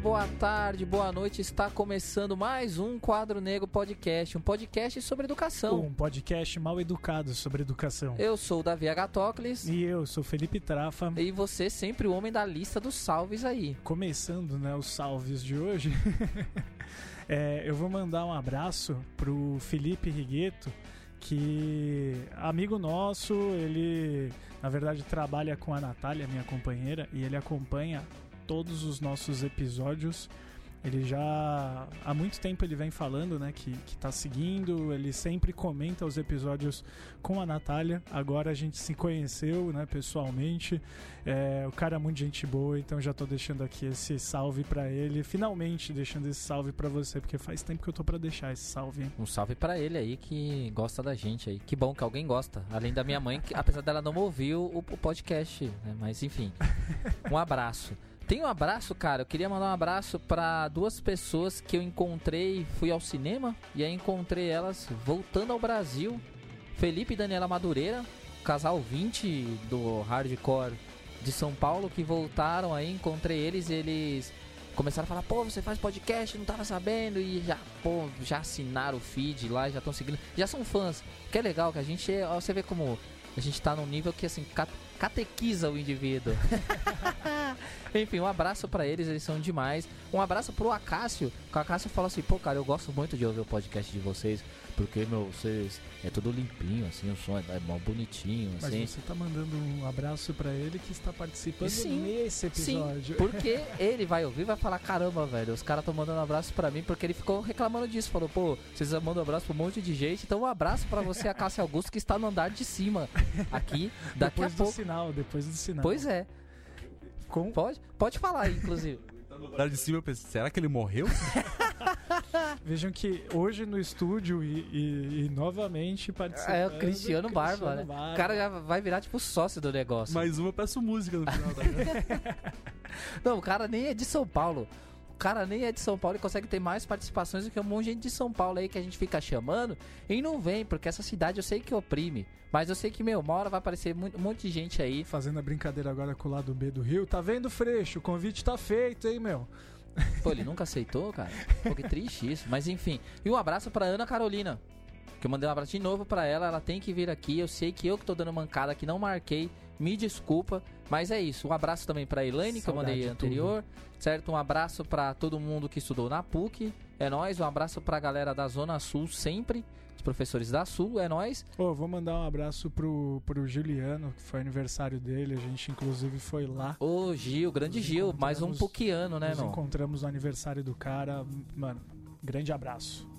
boa tarde, boa noite. Está começando mais um Quadro Negro Podcast, um podcast sobre educação. Um podcast mal educado sobre educação. Eu sou o Davi Agatócles. E eu sou Felipe Trafa. E você sempre o homem da lista dos salves aí. Começando, né, os salves de hoje. é, eu vou mandar um abraço pro Felipe Rigueto, que amigo nosso, ele na verdade trabalha com a Natália, minha companheira, e ele acompanha todos os nossos episódios. Ele já há muito tempo ele vem falando, né, que, que tá seguindo, ele sempre comenta os episódios com a Natália. Agora a gente se conheceu, né, pessoalmente. É, o cara é muito gente boa, então já tô deixando aqui esse salve para ele. Finalmente deixando esse salve para você, porque faz tempo que eu tô para deixar esse salve. Hein? Um salve para ele aí que gosta da gente aí. Que bom que alguém gosta, além da minha mãe, que apesar dela não ouvir o, o podcast, né, mas enfim. Um abraço. Tem um abraço, cara. Eu queria mandar um abraço para duas pessoas que eu encontrei, fui ao cinema e aí encontrei elas voltando ao Brasil. Felipe e Daniela Madureira, casal 20 do hardcore de São Paulo que voltaram aí, encontrei eles, eles começaram a falar, pô, você faz podcast, não tava sabendo, e já, pô, já assinaram o feed lá, já estão seguindo, já são fãs. Que é legal que a gente, você vê como a gente tá num nível que assim, catequiza o indivíduo. Enfim, um abraço para eles, eles são demais. Um abraço pro Acácio. O Acácio fala assim: pô, cara, eu gosto muito de ouvir o podcast de vocês, porque, meu, vocês é tudo limpinho, assim, o som é, é mó bonitinho, assim. Mas você tá mandando um abraço para ele que está participando sim, nesse episódio. Sim, porque ele vai ouvir vai falar: caramba, velho, os caras estão mandando um abraço para mim, porque ele ficou reclamando disso. Falou: pô, vocês mandam um abraço pra um monte de gente, então um abraço para você, Acácio Augusto, que está no andar de cima, aqui, daqui depois a pouco. do sinal, depois do sinal. Pois é. Com... Pode, pode falar, inclusive. Lá de cima eu pensei, será que ele morreu? Vejam que hoje no estúdio e, e, e novamente participando. É o Cristiano Barba, né? Barba. O cara já vai virar tipo sócio do negócio. Mais uma, eu peço música no final. Tá Não, o cara nem é de São Paulo cara nem é de São Paulo e consegue ter mais participações do que um monte de gente de São Paulo aí que a gente fica chamando e não vem, porque essa cidade eu sei que oprime. Mas eu sei que, meu, uma hora vai aparecer um monte de gente aí. Fazendo a brincadeira agora com o lado B do Rio. Tá vendo, Freixo? O convite tá feito, hein, meu? Pô, ele nunca aceitou, cara? Pô, que triste isso. Mas enfim. E um abraço pra Ana Carolina. Que eu mandei um abraço de novo para ela. Ela tem que vir aqui. Eu sei que eu que tô dando mancada que não marquei. Me desculpa, mas é isso. Um abraço também para Elaine, que eu mandei anterior, certo? Um abraço para todo mundo que estudou na PUC. É nós. Um abraço para a galera da Zona Sul sempre. Os professores da Sul, é nós. Oh, vou mandar um abraço pro, pro Juliano, que foi aniversário dele. A gente, inclusive, foi lá. Ô, Gil, grande nos Gil. Mais um puquiano, né, Nós encontramos no aniversário do cara. Mano, grande abraço.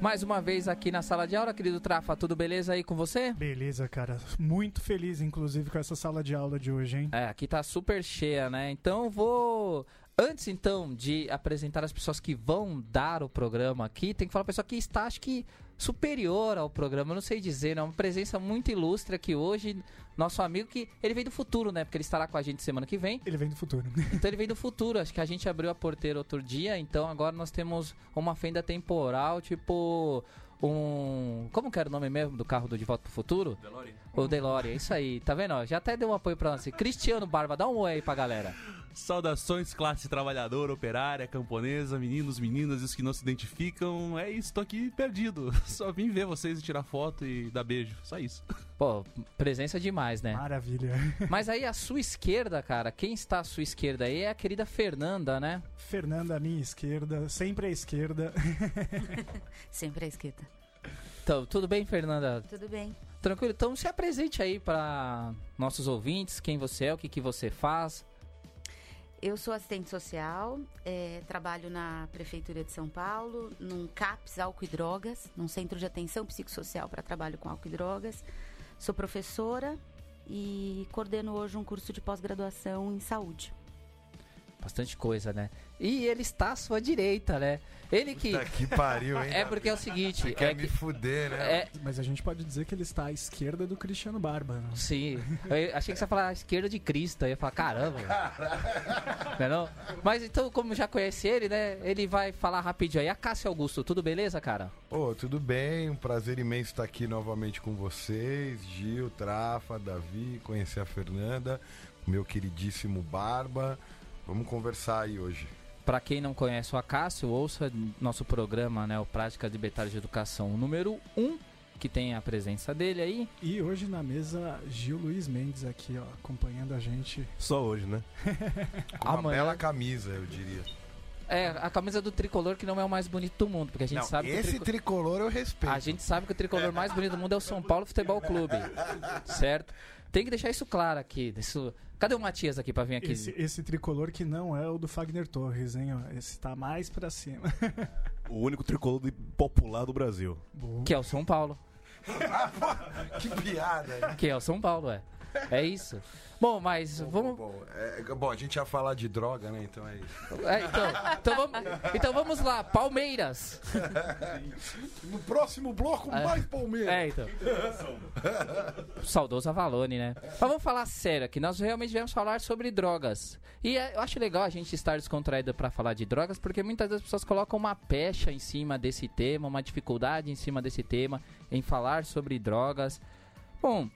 Mais uma vez aqui na sala de aula, querido Trafa, tudo beleza aí com você? Beleza, cara. Muito feliz, inclusive, com essa sala de aula de hoje, hein? É, aqui tá super cheia, né? Então vou. Antes, então, de apresentar as pessoas que vão dar o programa aqui, tem que falar a pessoa que está, acho que, superior ao programa, eu não sei dizer, né? Uma presença muito ilustre aqui hoje. Nosso amigo que. Ele vem do futuro, né? Porque ele estará com a gente semana que vem. Ele vem do futuro. Então ele vem do futuro. Acho que a gente abriu a porteira outro dia, então agora nós temos uma fenda temporal, tipo um. Como que era o nome mesmo do carro do De Volta pro Futuro? DeLorean. O DeLorean, isso aí, tá vendo? Já até deu um apoio pra nós. Cristiano Barba, dá um oi aí pra galera. Saudações, classe trabalhadora, operária, camponesa, meninos, meninas e os que não se identificam. É isso, tô aqui perdido. Só vim ver vocês e tirar foto e dar beijo. Só isso. Pô, presença demais, né? Maravilha. Mas aí a sua esquerda, cara, quem está à sua esquerda aí é a querida Fernanda, né? Fernanda à minha esquerda, sempre à esquerda. sempre à esquerda. Então, tudo bem, Fernanda? Tudo bem. Tranquilo? Então se apresente aí para nossos ouvintes, quem você é, o que, que você faz. Eu sou assistente social, é, trabalho na Prefeitura de São Paulo, num CAPS Álcool e Drogas, num Centro de Atenção Psicossocial para Trabalho com Álcool e Drogas. Sou professora e coordeno hoje um curso de pós-graduação em saúde. Bastante coisa, né? E ele está à sua direita, né? Ele que. Puta que pariu, hein? É porque é o seguinte. Você quer é me que- fuder, né? é, Mas a gente pode dizer que ele está à esquerda do Cristiano Barba. né? Sim. Eu achei que você ia falar a esquerda de Cristo. Eu ia falar, caramba. Não é não? Mas então, como já conhece ele, né? Ele vai falar rapidinho aí. A Cássio Augusto, tudo beleza, cara? Ô, tudo bem? Um prazer imenso estar aqui novamente com vocês. Gil, Trafa, Davi, conhecer a Fernanda, meu queridíssimo Barba. Vamos conversar aí hoje. Pra quem não conhece o Acácio, ouça nosso programa, né? O Prática de de Educação número 1, que tem a presença dele aí. E hoje na mesa, Gil Luiz Mendes aqui, ó, acompanhando a gente. Só hoje, né? Com uma Amanhã- bela camisa, eu diria. É, a camisa do tricolor que não é o mais bonito do mundo, porque a gente Não, sabe que o esse trico- tricolor eu respeito. A gente sabe que o tricolor mais bonito do mundo é o São Paulo Futebol Clube. Certo? Tem que deixar isso claro aqui. Isso... Cadê o Matias aqui pra vir aqui? Esse, esse tricolor que não é o do Fagner Torres, hein? Esse tá mais pra cima. O único tricolor popular do Brasil. Boa. Que é o São Paulo. Que piada, hein? Que é o São Paulo, é. É isso. Bom, mas vamos. Bom, é, bom, a gente ia falar de droga, né? Então é isso. é, então, então vamos. Então vamos lá, Palmeiras. No próximo bloco, É. mais Palmeiras. É, então. Saudoso Avalone, né? Mas vamos falar sério aqui. Nós realmente viemos falar sobre drogas. E é- eu acho legal a gente estar descontraído pra falar de drogas, porque muitas vezes as pessoas colocam uma pecha em cima desse tema, uma dificuldade em cima desse tema, em falar sobre drogas. Bom,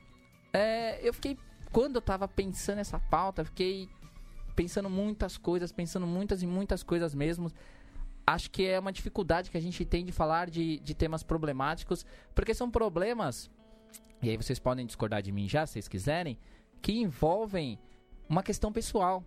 é, eu fiquei. Quando eu tava pensando nessa pauta, fiquei pensando muitas coisas, pensando muitas e muitas coisas mesmo. Acho que é uma dificuldade que a gente tem de falar de, de temas problemáticos, porque são problemas, e aí vocês podem discordar de mim já, se vocês quiserem, que envolvem uma questão pessoal.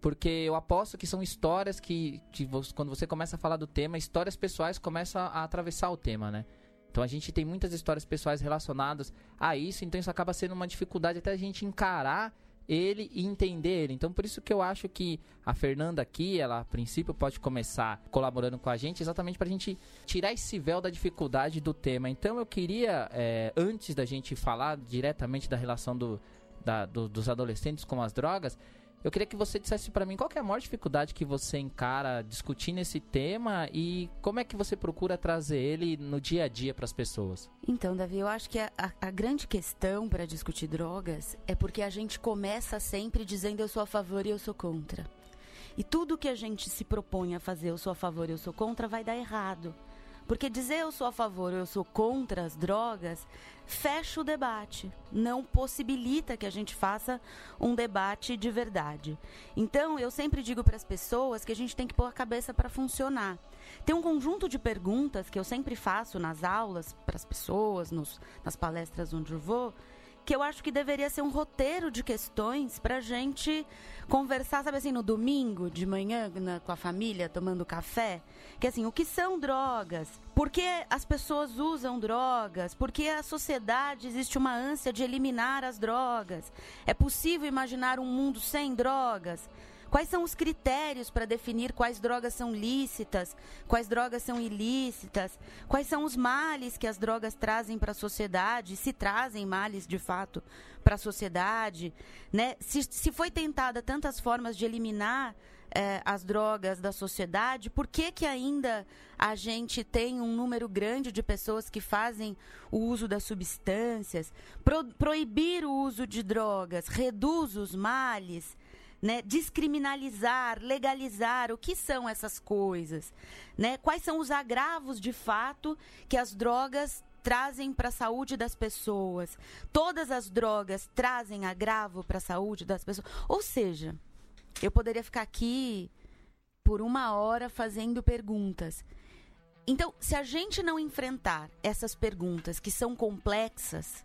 Porque eu aposto que são histórias que, que quando você começa a falar do tema, histórias pessoais começam a atravessar o tema, né? Então a gente tem muitas histórias pessoais relacionadas a isso, então isso acaba sendo uma dificuldade até a gente encarar ele e entender ele. Então por isso que eu acho que a Fernanda aqui, ela a princípio pode começar colaborando com a gente, exatamente pra gente tirar esse véu da dificuldade do tema. Então eu queria, é, antes da gente falar diretamente da relação do, da- do- dos adolescentes com as drogas, eu queria que você dissesse pra mim qual é a maior dificuldade que você encara discutindo esse tema e como é que você procura trazer ele no dia a dia pras pessoas. Então, Davi, eu acho que a- a grande questão para discutir drogas é porque a gente começa sempre dizendo eu sou a favor e eu sou contra. E tudo que a gente se propõe a fazer eu sou a favor e eu sou contra vai dar errado. Porque dizer eu sou a favor ou eu sou contra as drogas fecha o debate, não possibilita que a gente faça um debate de verdade. Então, eu sempre digo para as pessoas que a gente tem que pôr a cabeça para funcionar. Tem um conjunto de perguntas que eu sempre faço nas aulas para as pessoas, nos- nas palestras onde eu vou, que eu acho que deveria ser um roteiro de questões para gente conversar, sabe assim, no domingo de manhã na- com a família, tomando café. Que assim, o que são drogas? Por que as pessoas usam drogas? Por que a sociedade existe uma ânsia de eliminar as drogas? É possível imaginar um mundo sem drogas? Quais são os critérios para definir quais drogas são lícitas, quais drogas são ilícitas? Quais são os males que as drogas trazem para a sociedade? Se trazem males de fato para a sociedade? Né? Se, se foi tentada tantas formas de eliminar eh, as drogas da sociedade, por que, que ainda a gente tem um número grande de pessoas que fazem o uso das substâncias? Pro- proibir o uso de drogas reduz os males? Né, descriminalizar, legalizar, o que são essas coisas, né? Quais são os agravos de fato que as drogas trazem para a saúde das pessoas? Todas as drogas trazem agravo para a saúde das pessoas? Ou seja, eu poderia ficar aqui por uma hora fazendo perguntas. Então, se a gente não enfrentar essas perguntas que são complexas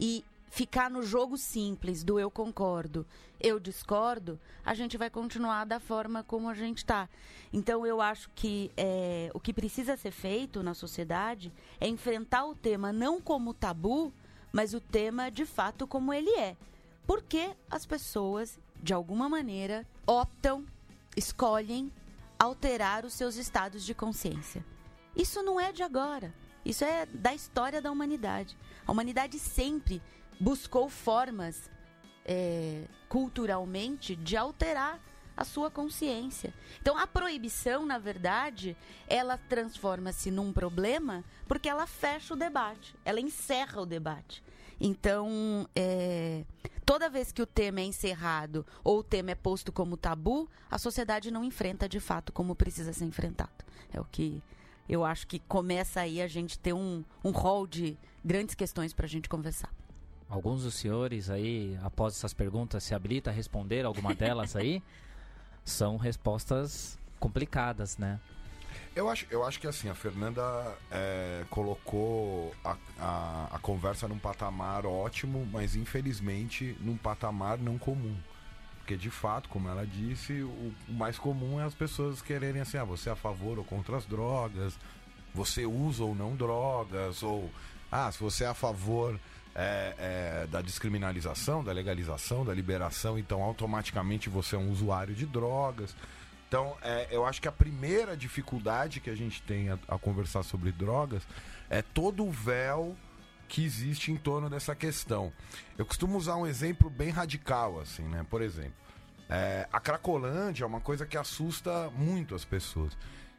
e ficar no jogo simples do eu concordo, eu discordo, a gente vai continuar da forma como a gente está. Então, eu acho que é, o que precisa ser feito na sociedade é enfrentar o tema não como tabu, mas o tema de fato como ele é. Porque as pessoas, de alguma maneira, optam, escolhem alterar os seus estados de consciência. Isso não é de agora. Isso é da história da humanidade. A humanidade sempre buscou formas é, culturalmente de alterar a sua consciência. Então, a proibição, na verdade, ela transforma-se num problema porque ela fecha o debate, ela encerra o debate. Então, é, toda vez que o tema é encerrado ou o tema é posto como tabu, a sociedade não enfrenta de fato como precisa ser enfrentado. É o que eu acho que começa aí a gente ter um, um rol de grandes questões para a gente conversar. Alguns dos senhores aí, após essas perguntas, se habilita a responder alguma delas aí? São respostas complicadas, né? Eu acho, eu acho que assim, a Fernanda é, colocou a, a, a conversa num patamar ótimo, mas infelizmente num patamar não comum. Porque de fato, como ela disse, o, o mais comum é as pessoas quererem assim, ah, você é a favor ou contra as drogas, você usa ou não drogas, ou ah, se você é a favor é, é, da descriminalização, da legalização, da liberação, então automaticamente você é um usuário de drogas. Então, é, eu acho que a primeira dificuldade que a gente tem a, a, conversar sobre drogas é todo o véu que existe em torno dessa questão. Eu costumo usar um exemplo bem radical, assim, né? Por exemplo, é, a Cracolândia é uma coisa que assusta muito as pessoas.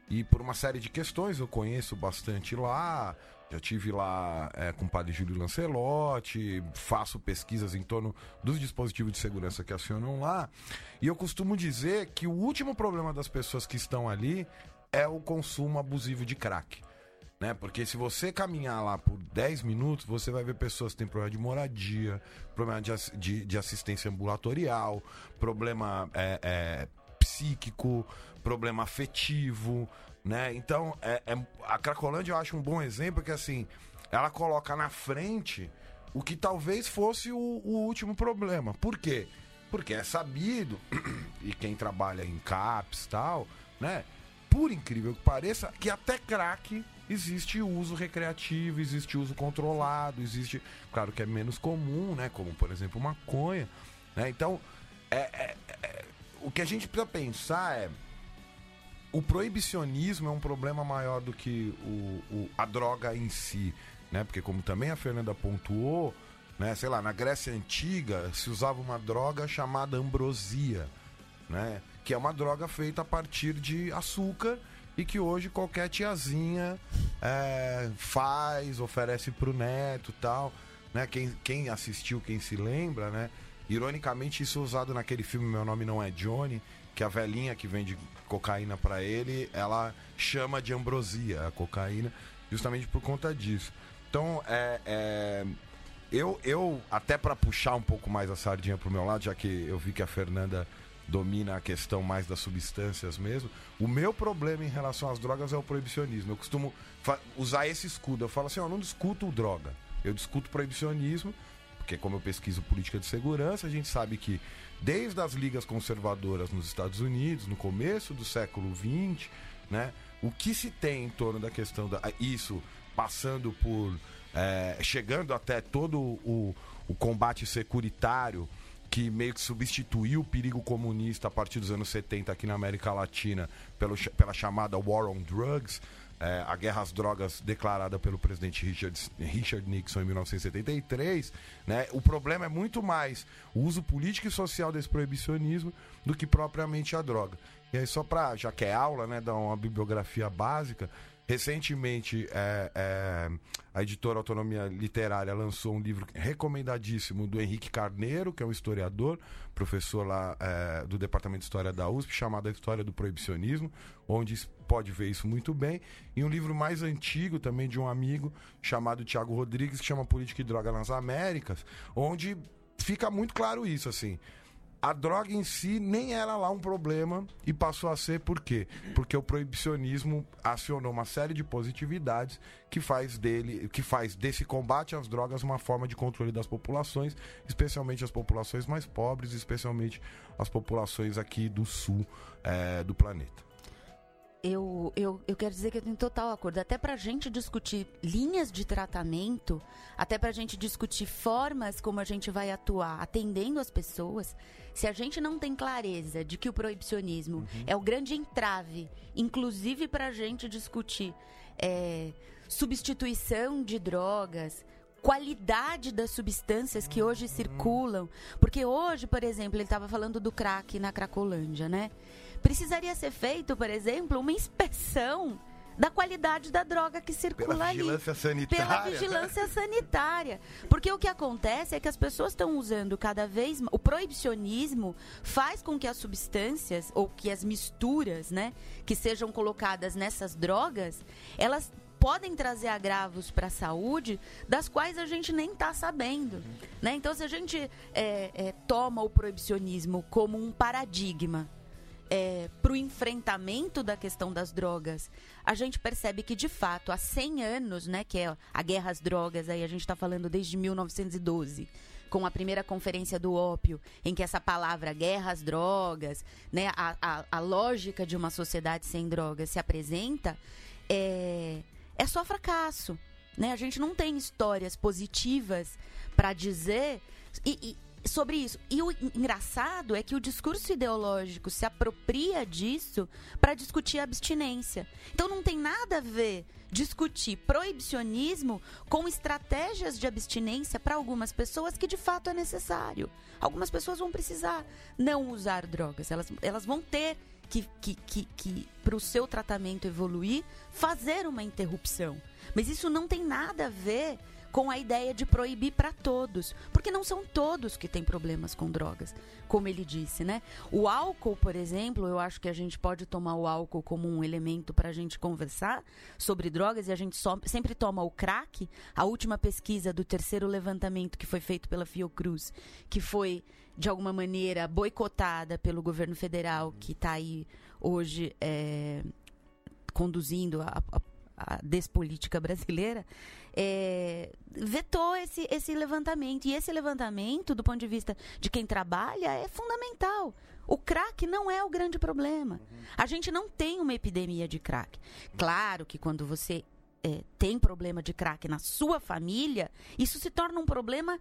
E por uma série de questões, eu conheço bastante lá, já tive lá é, com o padre Júlio Lancelotti, faço pesquisas em torno dos dispositivos de segurança que acionam lá. E eu costumo dizer que o último problema das pessoas que estão ali é o consumo abusivo de crack. Né? Porque se você caminhar lá por 10 minutos, você vai ver pessoas que têm problema de moradia, problema de, de, de assistência ambulatorial, problema é, é, psíquico, problema afetivo, né? Então, é, é, a Cracolândia eu acho um bom exemplo que assim, ela coloca na frente o que talvez fosse o, o último problema. Por quê? Porque é sabido, e quem trabalha em CAPS e tal, né? Por incrível que pareça, que até crack existe uso recreativo, existe uso controlado, existe, claro que é menos comum, né? Como por exemplo maconha, né? Então, é, é, é o que a gente precisa pensar é o proibicionismo é um problema maior do que o, o, a droga em si, né? Porque como também a Fernanda pontuou, né? Sei lá, na Grécia Antiga se usava uma droga chamada ambrosia, né? Que é uma droga feita a partir de açúcar e que hoje qualquer tiazinha é, faz, oferece pro neto tal, né? Quem, quem assistiu, quem se lembra, né? Ironicamente, isso é usado naquele filme Meu Nome Não É Johnny, que a velhinha que vende cocaína para ele, ela chama de ambrosia a cocaína, justamente por conta disso. Então, é, é eu, eu até para puxar um pouco mais a sardinha pro meu lado, já que eu vi que a Fernanda domina a questão mais das substâncias mesmo. O meu problema em relação às drogas é o proibicionismo. Eu costumo usar esse escudo. Eu falo assim, eu não discuto droga. Eu discuto proibicionismo, porque como eu pesquiso política de segurança, a gente sabe que desde as ligas conservadoras nos Estados Unidos, no começo do século XX, né? O que se tem em torno da questão da isso passando por é, chegando até todo o, o combate securitário que meio que substituiu o perigo comunista a partir dos anos 70 aqui na América Latina pelo, pela chamada War on Drugs, é, a guerra às drogas declarada pelo presidente Richard, Richard Nixon em 1973, né, o problema é muito mais o uso político e social desse proibicionismo do que propriamente a droga. E aí, só para, já que é aula, né, dar uma bibliografia básica, Recentemente, é, é, a editora Autonomia Literária lançou um livro recomendadíssimo do Henrique Carneiro, que é um historiador, professor lá é, do Departamento de História da USP, chamado A História do Proibicionismo, onde pode ver isso muito bem. E um livro mais antigo, também de um amigo, chamado Tiago Rodrigues, que chama Política e Droga nas Américas, onde fica muito claro isso, assim a droga em si nem era lá um problema e passou a ser por quê? Porque o proibicionismo acionou uma série de positividades que faz dele, que faz desse combate às drogas uma forma de controle das populações, especialmente as populações mais pobres, especialmente as populações aqui do sul é, do planeta eu, eu, eu quero dizer que eu tenho total acordo. Até para a gente discutir linhas de tratamento, até para a gente discutir formas como a gente vai atuar atendendo as pessoas, se a gente não tem clareza de que o proibicionismo uhum. é o grande entrave, inclusive para a gente discutir é, substituição de drogas, qualidade das substâncias que hoje circulam. Porque hoje, por exemplo, ele estava falando do crack na Cracolândia, né? Precisaria ser feito, por exemplo, uma inspeção da qualidade da droga que circula Pela ali. vigilância sanitária. Pela vigilância sanitária. Porque o que acontece é que as pessoas estão usando cada vez mais. O proibicionismo faz com que as substâncias, ou que as misturas, né, que sejam colocadas nessas drogas, elas podem trazer agravos para a saúde das quais a gente nem está sabendo. Né? Então, se a gente é, é, toma o proibicionismo como um paradigma é, para o enfrentamento da questão das drogas, a gente percebe que, de fato, há 100 anos, né, que é a guerra às drogas, aí a gente está falando desde 1912, com a primeira conferência do ópio, em que essa palavra guerra às drogas, né, a, a, a lógica de uma sociedade sem drogas se apresenta, é, é só fracasso. Né? A gente não tem histórias positivas para dizer. E, e, sobre isso. E o engraçado é que o discurso ideológico se apropria disso para discutir abstinência. Então não tem nada a ver discutir proibicionismo com estratégias de abstinência para algumas pessoas que de fato é necessário. Algumas pessoas vão precisar não usar drogas, elas, elas vão ter que, que, que, que para o seu tratamento evoluir, fazer uma interrupção. Mas isso não tem nada a ver com a ideia de proibir para todos, porque não são todos que têm problemas com drogas, como ele disse, né? O álcool, por exemplo, eu acho que a gente pode tomar o álcool como um elemento para a gente conversar sobre drogas e a gente só, sempre toma o crack. A última pesquisa do terceiro levantamento que foi feito pela Fiocruz, que foi de alguma maneira boicotada pelo governo federal, que está aí hoje é, conduzindo a, a a despolítica brasileira, é, vetou esse, esse levantamento. E esse levantamento, do ponto de vista de quem trabalha, é fundamental. O crack não é o grande problema. A gente não tem uma epidemia de crack. Claro que quando você é, tem problema de crack na sua família, isso se torna um problema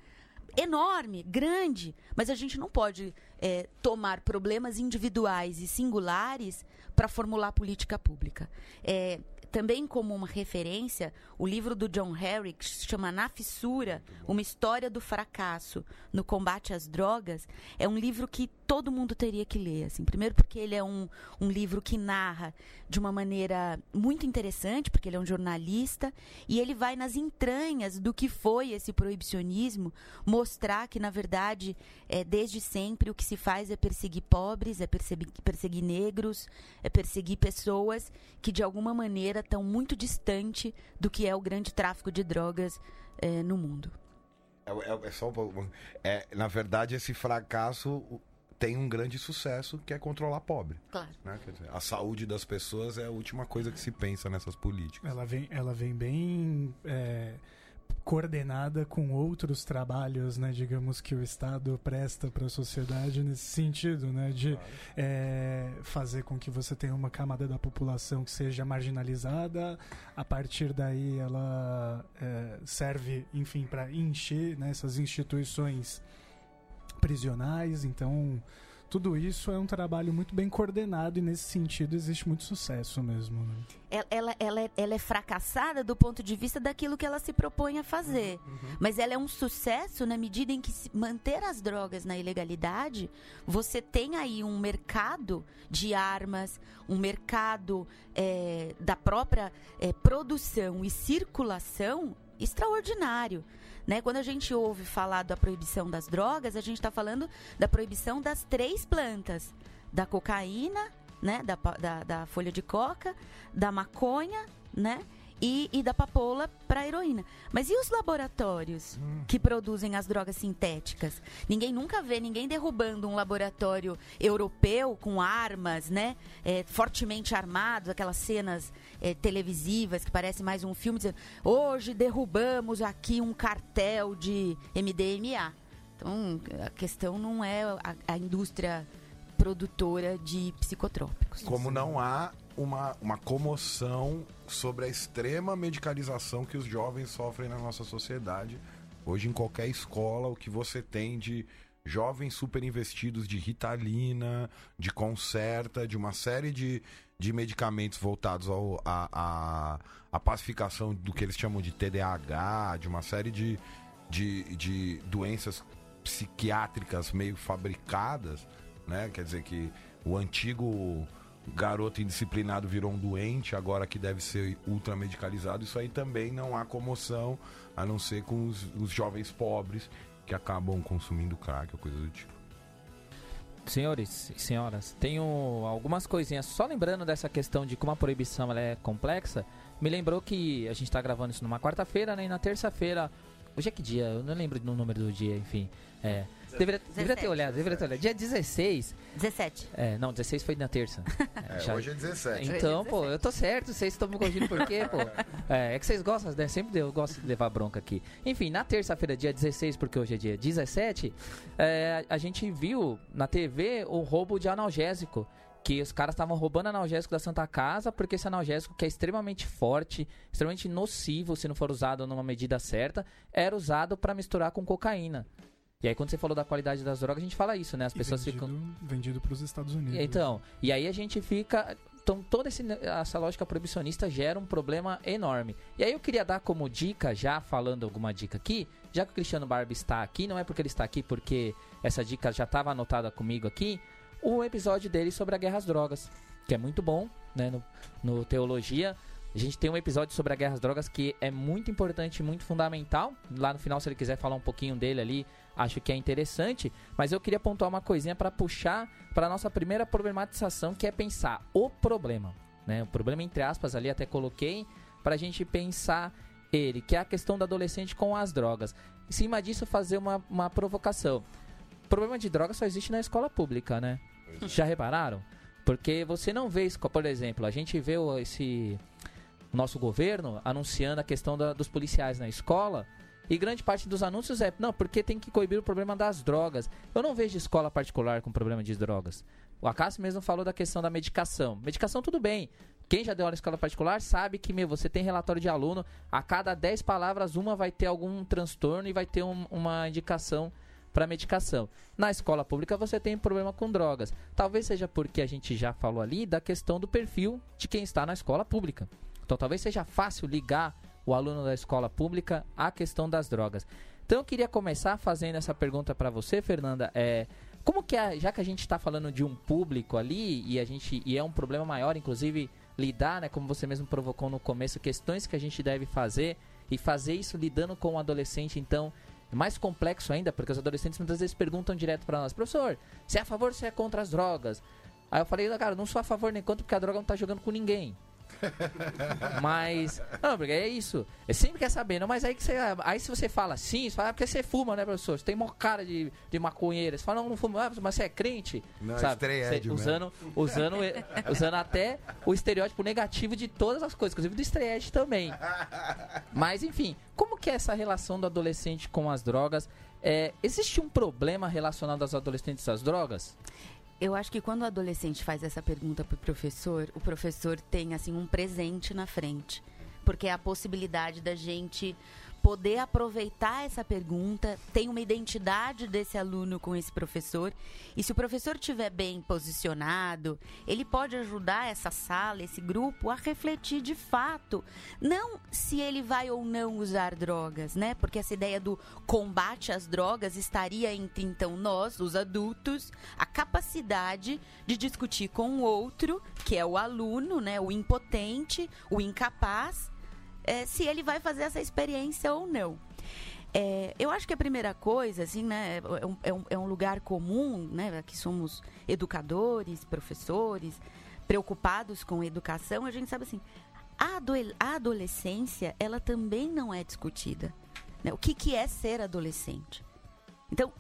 enorme, grande, mas a gente não pode é, tomar problemas individuais e singulares para formular política pública. É, também como uma referência, o livro do John Harry, que se chama Na Fissura, uma história do fracasso no combate às drogas, é um livro que todo mundo teria que ler. Assim. Primeiro porque ele é um, um livro que narra de uma maneira muito interessante, porque ele é um jornalista, e ele vai nas entranhas do que foi esse proibicionismo, mostrar que, na verdade, é, desde sempre o que se faz é perseguir pobres, é perseguir, perseguir negros, é perseguir pessoas que, de alguma maneira, estão muito distante do que é o grande tráfico de drogas é, no mundo. É, é, é só é, na verdade, esse fracasso tem um grande sucesso que é controlar pobre. Claro. Né? Dizer, a saúde das pessoas é a última coisa que se pensa nessas políticas. Ela vem, ela vem bem é, coordenada com outros trabalhos, né, digamos que o Estado presta para a sociedade nesse sentido, né, de claro. é, fazer com que você tenha uma camada da população que seja marginalizada, a partir daí ela é, serve, enfim, para encher né, essas instituições prisionais, então tudo isso é um trabalho muito bem coordenado e nesse sentido existe muito sucesso mesmo. Né? Ela, ela, ela, é, ela, é, fracassada do ponto de vista daquilo que ela se propõe a fazer. Uhum. uhum. Mas ela é um sucesso na medida em que manter as drogas na ilegalidade, você tem aí um mercado de armas, um mercado é, da própria é, produção e circulação extraordinário. Né? Quando a gente ouve falar da proibição das drogas, a gente está falando da proibição das três plantas: da cocaína, né? da, da, da folha de coca, da maconha, né? E, e da papoula para heroína. Mas e os laboratórios hum. que produzem as drogas sintéticas? Ninguém nunca vê ninguém derrubando um laboratório europeu com armas, né? É, fortemente armados, aquelas cenas é, televisivas que parece mais um filme dizendo: hoje derrubamos aqui um cartel de MDMA. Então a questão não é a, a indústria produtora de psicotrópicos. Como não há uma, uma comoção sobre a extrema medicalização que os jovens sofrem na nossa sociedade. Hoje, em qualquer escola, o que você tem de jovens super investidos de Ritalina, de Concerta, de uma série de, de medicamentos voltados ao, a, a, a pacificação do que eles chamam de TDAH, de uma série de, de, de doenças psiquiátricas meio fabricadas, né? Quer dizer que o antigo garoto indisciplinado virou um doente, agora que deve ser ultra medicalizado, isso aí também não há comoção, a não ser com os, os jovens pobres que acabam consumindo crack ou coisa do tipo. Senhores e senhoras, tenho algumas coisinhas. Só lembrando dessa questão de como a proibição é complexa, me lembrou que a gente está gravando isso numa quarta-feira, né? E na terça-feira. Hoje é que dia? Eu não lembro do número do dia, enfim. É. Deveria, deveria ter 17. olhado, deveria ter olhado. Dia 16. 17. É, não, 16 foi na terça. É, Já- hoje é 17. Então, pô, eu tô certo, vocês estão me corrigindo por quê, pô? É, é que vocês gostam, né? Sempre eu gosto de levar bronca aqui. Enfim, na terça-feira, dia 16, porque hoje é dia 17, é, a gente viu na TV o roubo de analgésico. Que os caras estavam roubando analgésico da Santa Casa, porque esse analgésico, que é extremamente forte, extremamente nocivo se não for usado numa medida certa, era usado pra misturar com cocaína. E aí, quando você falou da qualidade das drogas, a gente fala isso, né? As E pessoas vendido, ficam. vendido para os Estados Unidos. Então, e aí a gente fica. Então, toda essa lógica proibicionista gera um problema enorme. E aí eu queria dar como dica, já falando alguma dica aqui, já que o Cristiano Barba está aqui, não é porque ele está aqui, porque essa dica já estava anotada comigo aqui, o episódio dele sobre a guerra às drogas, que é muito bom, né, no, no Teologia. A gente tem um episódio sobre a guerra às drogas que é muito importante e muito fundamental. Lá no final, se ele quiser falar um pouquinho dele ali, acho que é interessante. Mas eu queria pontuar uma coisinha para puxar para nossa primeira problematização, que é pensar o problema. Né? O problema, entre aspas, ali até coloquei, para a gente pensar ele, que é a questão do adolescente com as drogas. Em cima disso, fazer uma, uma provocação. O problema de droga só existe na escola pública, né? Já repararam? Porque você não vê, por exemplo, a gente vê esse nosso governo anunciando a questão da- dos policiais na escola e grande parte dos anúncios é não, porque tem que coibir o problema das drogas. Eu não vejo escola particular com problema de drogas. O Acácio mesmo falou da questão da medicação. Medicação tudo bem. Quem já deu aula em escola particular sabe que, meu, você tem relatório de aluno, a cada 10 palavras, uma vai ter algum transtorno e vai ter um- uma indicação para medicação. Na escola pública você tem problema com drogas. Talvez seja porque a gente já falou ali da questão do perfil de quem está na escola pública. Então talvez seja fácil ligar o aluno da escola pública à questão das drogas. Então eu queria começar fazendo essa pergunta para você, Fernanda. É, como que é, já que a gente está falando de um público ali e a gente e é um problema maior, inclusive lidar, né, como você mesmo provocou no começo, questões que a gente deve fazer e fazer isso lidando com o adolescente, então é mais complexo ainda, porque os adolescentes muitas vezes perguntam direto para nós, professor, você é a favor ou você é contra as drogas? Aí eu falei, cara, não sou a favor nem contra porque a droga não tá jogando com ninguém. Mas. Não, porque é isso. Eu sempre quer saber, não, mas aí que você. Aí se você fala sim, você fala, ah, porque você fuma, né, professor? Você tem mó cara de, de maconheiro. Você fala, não, não fumo, ah, mas você é crente? Não, sabe? estreia Você- Ed mesmo. usando, usando, usando até o estereótipo negativo de todas as coisas, inclusive do estreed também. Mas enfim, como que é essa relação do adolescente com as drogas? É, existe um problema relacionado aos adolescentes às drogas? Eu acho que quando o adolescente faz essa pergunta pro professor, o professor tem assim um presente na frente, porque é a possibilidade da gente poder aproveitar essa pergunta, tem uma identidade desse aluno com esse professor, e se o professor estiver bem posicionado, ele pode ajudar essa sala, esse grupo a refletir de fato, não se ele vai ou não usar drogas, né? Porque essa ideia do combate às drogas estaria entre então nós, os adultos, a capacidade de discutir com o outro, que é o aluno, né, o impotente, o incapaz, é, se ele vai fazer essa experiência ou não. É, eu acho que a primeira coisa, assim, né, é um, é um- é lugar comum, né, que somos educadores, professores, preocupados com educação, a gente sabe assim, a, a adolescência, ela também não é discutida. né? O que, que é ser adolescente? Então,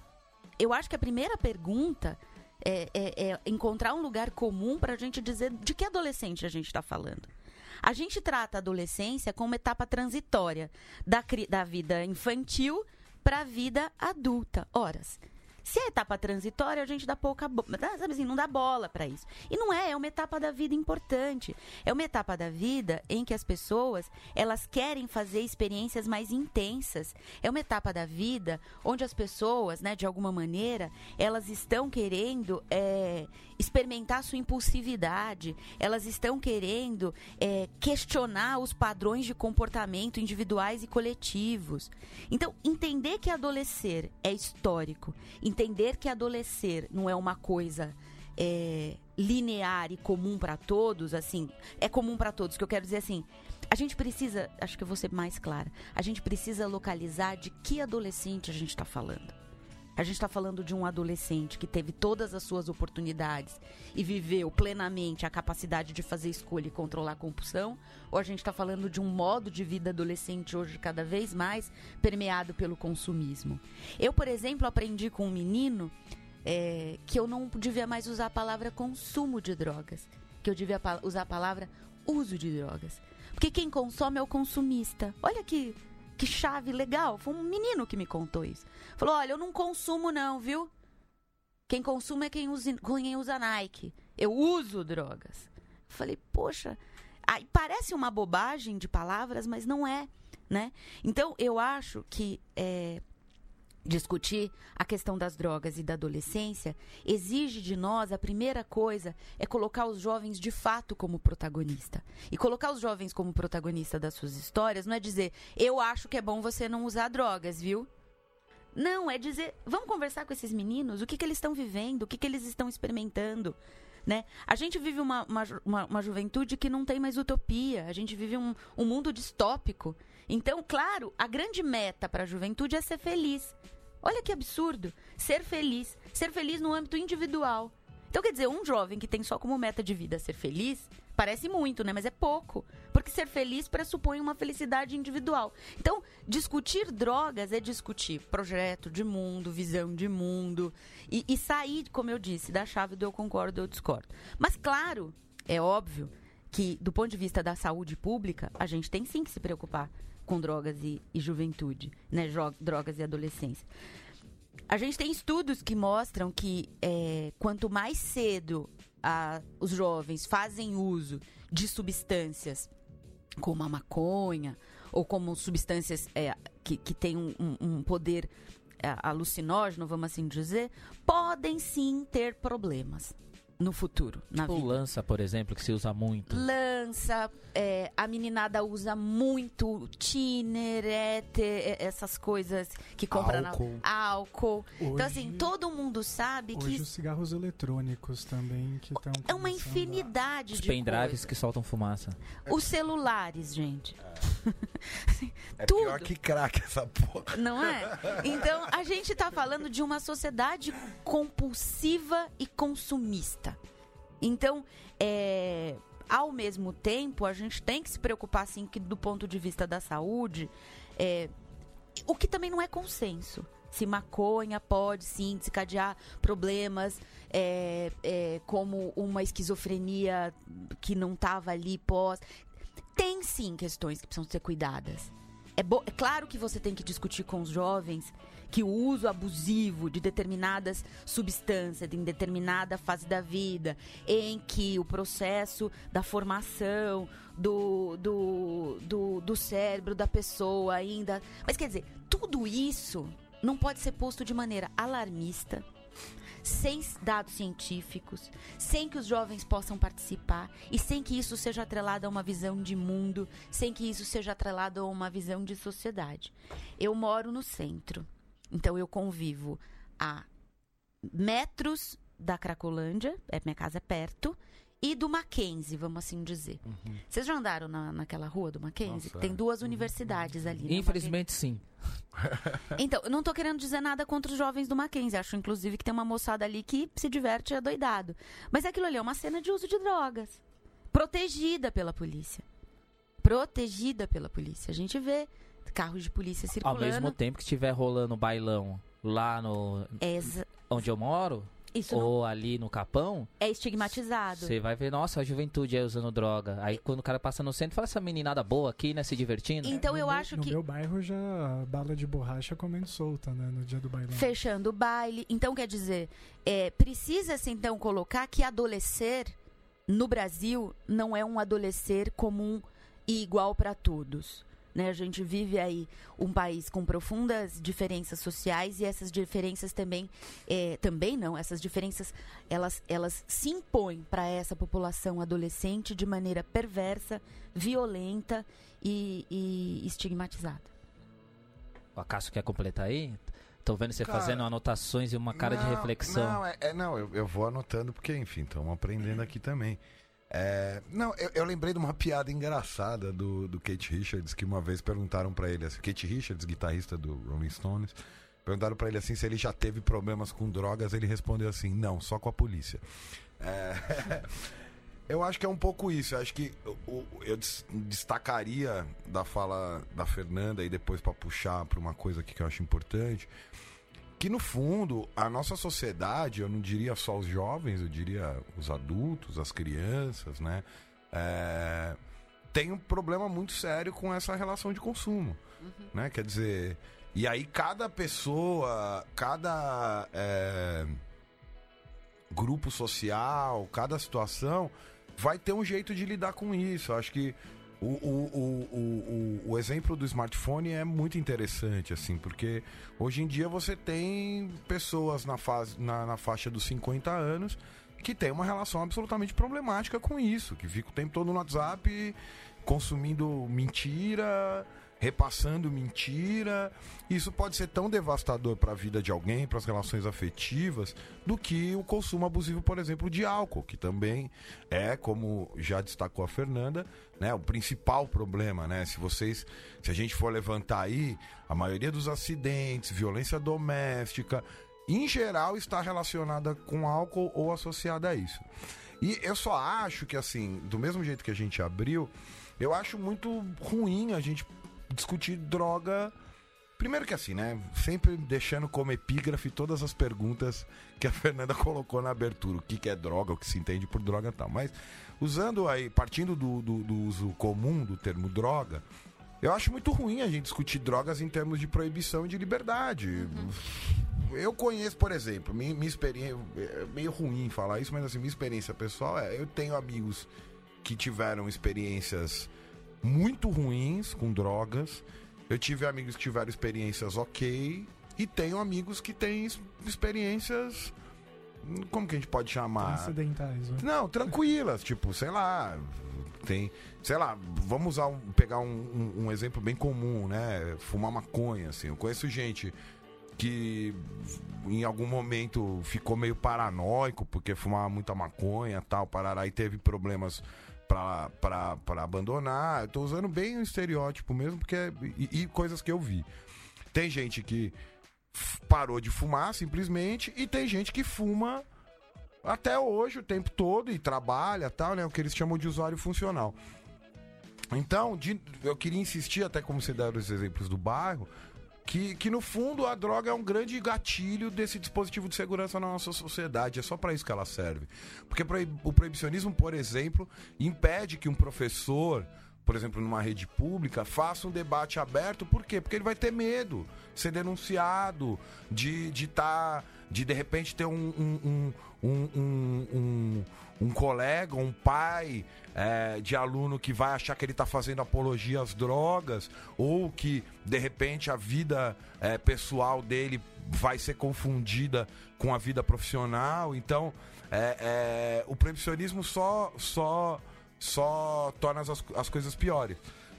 eu acho que a primeira pergunta é, é- é encontrar um lugar comum para a gente dizer de que adolescente a gente está falando. A gente trata a adolescência como uma etapa transitória da, da vida infantil para a vida adulta. Ora, Se é etapa transitória, a gente dá pouca, bo- sabe assim, não dá bola para isso. E não é, é uma etapa da vida importante. É uma etapa da vida em que as pessoas, elas querem fazer experiências mais intensas. É uma etapa da vida onde as pessoas, né, de alguma maneira, elas estão querendo é, experimentar sua impulsividade, elas estão querendo é, questionar os padrões de comportamento individuais e coletivos. Então, entender que adolescer é histórico, entender que adolescer não é uma coisa é, linear e comum para todos, assim, é comum para todos. que eu quero dizer assim, a gente precisa, acho que eu vou ser mais clara, a gente precisa localizar de que adolescente a gente está falando. A gente está falando de um adolescente que teve todas as suas oportunidades e viveu plenamente a capacidade de fazer escolha e controlar a compulsão? Ou a gente está falando de um modo de vida adolescente hoje cada vez mais permeado pelo consumismo? Eu, por exemplo, aprendi com um menino é, que eu não devia mais usar a palavra consumo de drogas, que eu devia usar a palavra uso de drogas. Porque quem consome é o consumista. Olha que, que chave legal. Foi um menino que me contou isso. Falou: olha, eu não consumo, não, viu? Quem consome é quem usa, quem usa Nike. Eu uso drogas. Falei, poxa, aí parece uma bobagem de palavras, mas não é, né? Então, eu acho que é, discutir a questão das drogas e da adolescência exige de nós, a primeira coisa é colocar os jovens de fato como protagonista. E colocar os jovens como protagonista das suas histórias não é dizer, eu acho que é bom você não usar drogas, viu? Não, é dizer, vamos conversar com esses meninos, o que, que eles estão vivendo, o que, que eles estão experimentando. Né? A gente vive uma, uma, uma, uma juventude que não tem mais utopia, a gente vive um, um mundo distópico. Então, claro, a grande meta para a juventude é ser feliz. Olha que absurdo. Ser feliz. Ser feliz no âmbito individual. Então, quer dizer, um jovem que tem só como meta de vida ser feliz, parece muito, né? Mas é pouco. Porque ser feliz pressupõe uma felicidade individual. Então, discutir drogas é discutir projeto de mundo, visão de mundo. E, e sair, como eu disse, da chave do eu concordo, eu discordo. Mas, claro, é óbvio que, do ponto de vista da saúde pública, a gente tem sim que se preocupar com drogas e, e juventude, né? Drogas e adolescência. A gente tem estudos que mostram que é, quanto mais cedo a- os jovens fazem uso de substâncias como a maconha ou como substâncias é, que, que têm um, um- um poder é, alucinógeno, vamos assim dizer, podem sim ter problemas no futuro, na Tipo vida. lança, por exemplo, que se usa muito. Lança, é, a meninada usa muito thinner, éter, é, essas coisas que compra Álcool. na álcool. Então, Hoje- assim, todo mundo sabe Hoje que os cigarros eletrônicos também que estão é uma infinidade Os de pendrives coisas. que soltam fumaça. Os celulares, gente. É Tudo. pior que crack essa porra. Não é? Então, a gente tá falando de uma sociedade compulsiva e consumista. Então, é, ao mesmo tempo, a gente tem que se preocupar, assim, que do ponto de vista da saúde, é, o que também não é consenso. Se maconha pode, sim, desencadear problemas é, é, como uma esquizofrenia que não estava ali pós. Tem, sim, questões que precisam ser cuidadas. É, é claro que você tem que discutir com os jovens que o uso abusivo de determinadas substâncias em determinada fase da vida, em que o processo da formação do, do, do, do cérebro da pessoa ainda. Mas quer dizer, tudo isso não pode ser posto de maneira alarmista, sem dados científicos, sem que os jovens possam participar e sem que isso seja atrelado a uma visão de mundo, sem que isso seja atrelado a uma visão de sociedade. Eu moro no centro, então eu convivo a metros da Cracolândia, é, minha casa é perto, e do Mackenzie, vamos assim dizer. Vocês já andaram na, naquela rua do Mackenzie? Nossa, Tem é. duas universidades ali. né? Infelizmente, sim. Então, eu não tô querendo dizer nada contra os jovens do Mackenzie. Acho, inclusive, que tem uma moçada ali que se diverte e é doidado. Mas aquilo ali é uma cena de uso de drogas. Protegida pela polícia. Protegida pela polícia. A gente vê carros de polícia Ao circulando. mesmo tempo que estiver rolando bailão lá no Exa- onde eu moro, Isso não ou ali no Capão, é estigmatizado. você vai ver, nossa, a juventude aí usando droga. Aí quando o cara passa no centro, fala essa meninada boa aqui, né, se divertindo. Então No eu meu- acho no que meu bairro já a bala de borracha comendo solta, né? No dia do bailão. fechando o baile. Então, quer dizer, é, precisa-se então colocar que adolescer no Brasil não é um adolescer comum e igual para todos. Né? A gente vive aí um país com profundas diferenças sociais e essas diferenças também, é, também não, essas diferenças elas, elas se impõem para essa população adolescente de maneira perversa, violenta e, e estigmatizada. O Acácio quer completar aí? Tô vendo você Cara, fazendo anotações e uma cara de Não, reflexão. Não, é, é- não eu, eu vou anotando porque, enfim, estamos aprendendo aqui também. É, não, eu, eu lembrei de uma piada engraçada do, do Kate Richards, que uma vez perguntaram pra ele, assim, Kate Richards, guitarrista do Rolling Stones, perguntaram pra ele assim se ele já teve problemas com drogas, ele respondeu assim, não, só com a polícia. É, eu acho que é um pouco isso, eu acho que eu des- destacaria da fala da Fernanda e depois pra puxar pra uma coisa aqui que eu acho importante, que no fundo a nossa sociedade, eu não diria só os jovens, eu diria os adultos, as crianças, né, é, tem um problema muito sério com essa relação de consumo, né? Quer dizer, e aí cada pessoa, cada é, grupo social, cada situação vai ter um jeito de lidar com isso. Eu acho que o, o, o, o, exemplo do smartphone é muito interessante, assim, porque hoje em dia você tem pessoas na, fase, na, na faixa dos 50 anos que tem uma relação absolutamente problemática com isso, que fica o tempo todo no WhatsApp consumindo mentira, repassando mentira. Isso pode ser tão devastador para a vida de alguém, para as relações afetivas, do que o consumo abusivo, por exemplo, de álcool, que também é, como já destacou a Fernanda, né, o principal problema, né? Se vocês, se a gente for levantar aí, a maioria dos acidentes, violência doméstica, em geral está relacionada com álcool ou associada a isso. E eu só acho que assim, do mesmo jeito que a gente abriu, eu acho muito ruim a gente discutir droga. Primeiro que assim, né? Sempre deixando como epígrafe todas as perguntas que a Fernanda colocou na abertura. O que, que é droga, o que se entende por droga e tal. Mas usando aí, partindo do, do, do uso comum do termo droga, eu acho muito ruim a gente discutir drogas em termos de proibição e de liberdade. Eu conheço, por exemplo, minha, minha experiência. É meio ruim falar isso, mas assim, minha experiência pessoal é: eu tenho amigos que tiveram experiências muito ruins com drogas. Eu tive amigos que tiveram experiências ok. E tenho amigos que têm experiências. Como que a gente pode chamar? Acidentais, né? Não, tranquilas, tipo, sei lá, tem, sei lá, vamos usar um- pegar um, um- um exemplo bem comum, né? Fumar maconha, assim. Eu conheço gente que em algum momento ficou meio paranoico porque fumava muita maconha tal, parará e teve problemas pra abandonar. Eu tô usando bem o estereótipo mesmo, porque é- e, e coisas que eu vi. Tem gente que parou de fumar simplesmente e tem gente que fuma até hoje o tempo todo e trabalha tal, né? O que eles chamam de usuário funcional. Então, de- eu queria insistir, até como você deram os exemplos do bairro, que, que no fundo a droga é um grande gatilho desse dispositivo de segurança na nossa sociedade. É só para isso que ela serve. Porque o proibicionismo, por exemplo, impede que um professor, por exemplo, numa rede pública, faça um debate aberto. Por quê? Porque ele vai ter medo de ser denunciado, de de, tá, de, de repente ter um, um, um, um, um- um colega, um pai é, de aluno que vai achar que ele está fazendo apologia às drogas, ou que de repente a vida é, pessoal dele vai ser confundida com a vida profissional. Então, é, é, o proibicionismo só, só, só torna as, as coisas piores.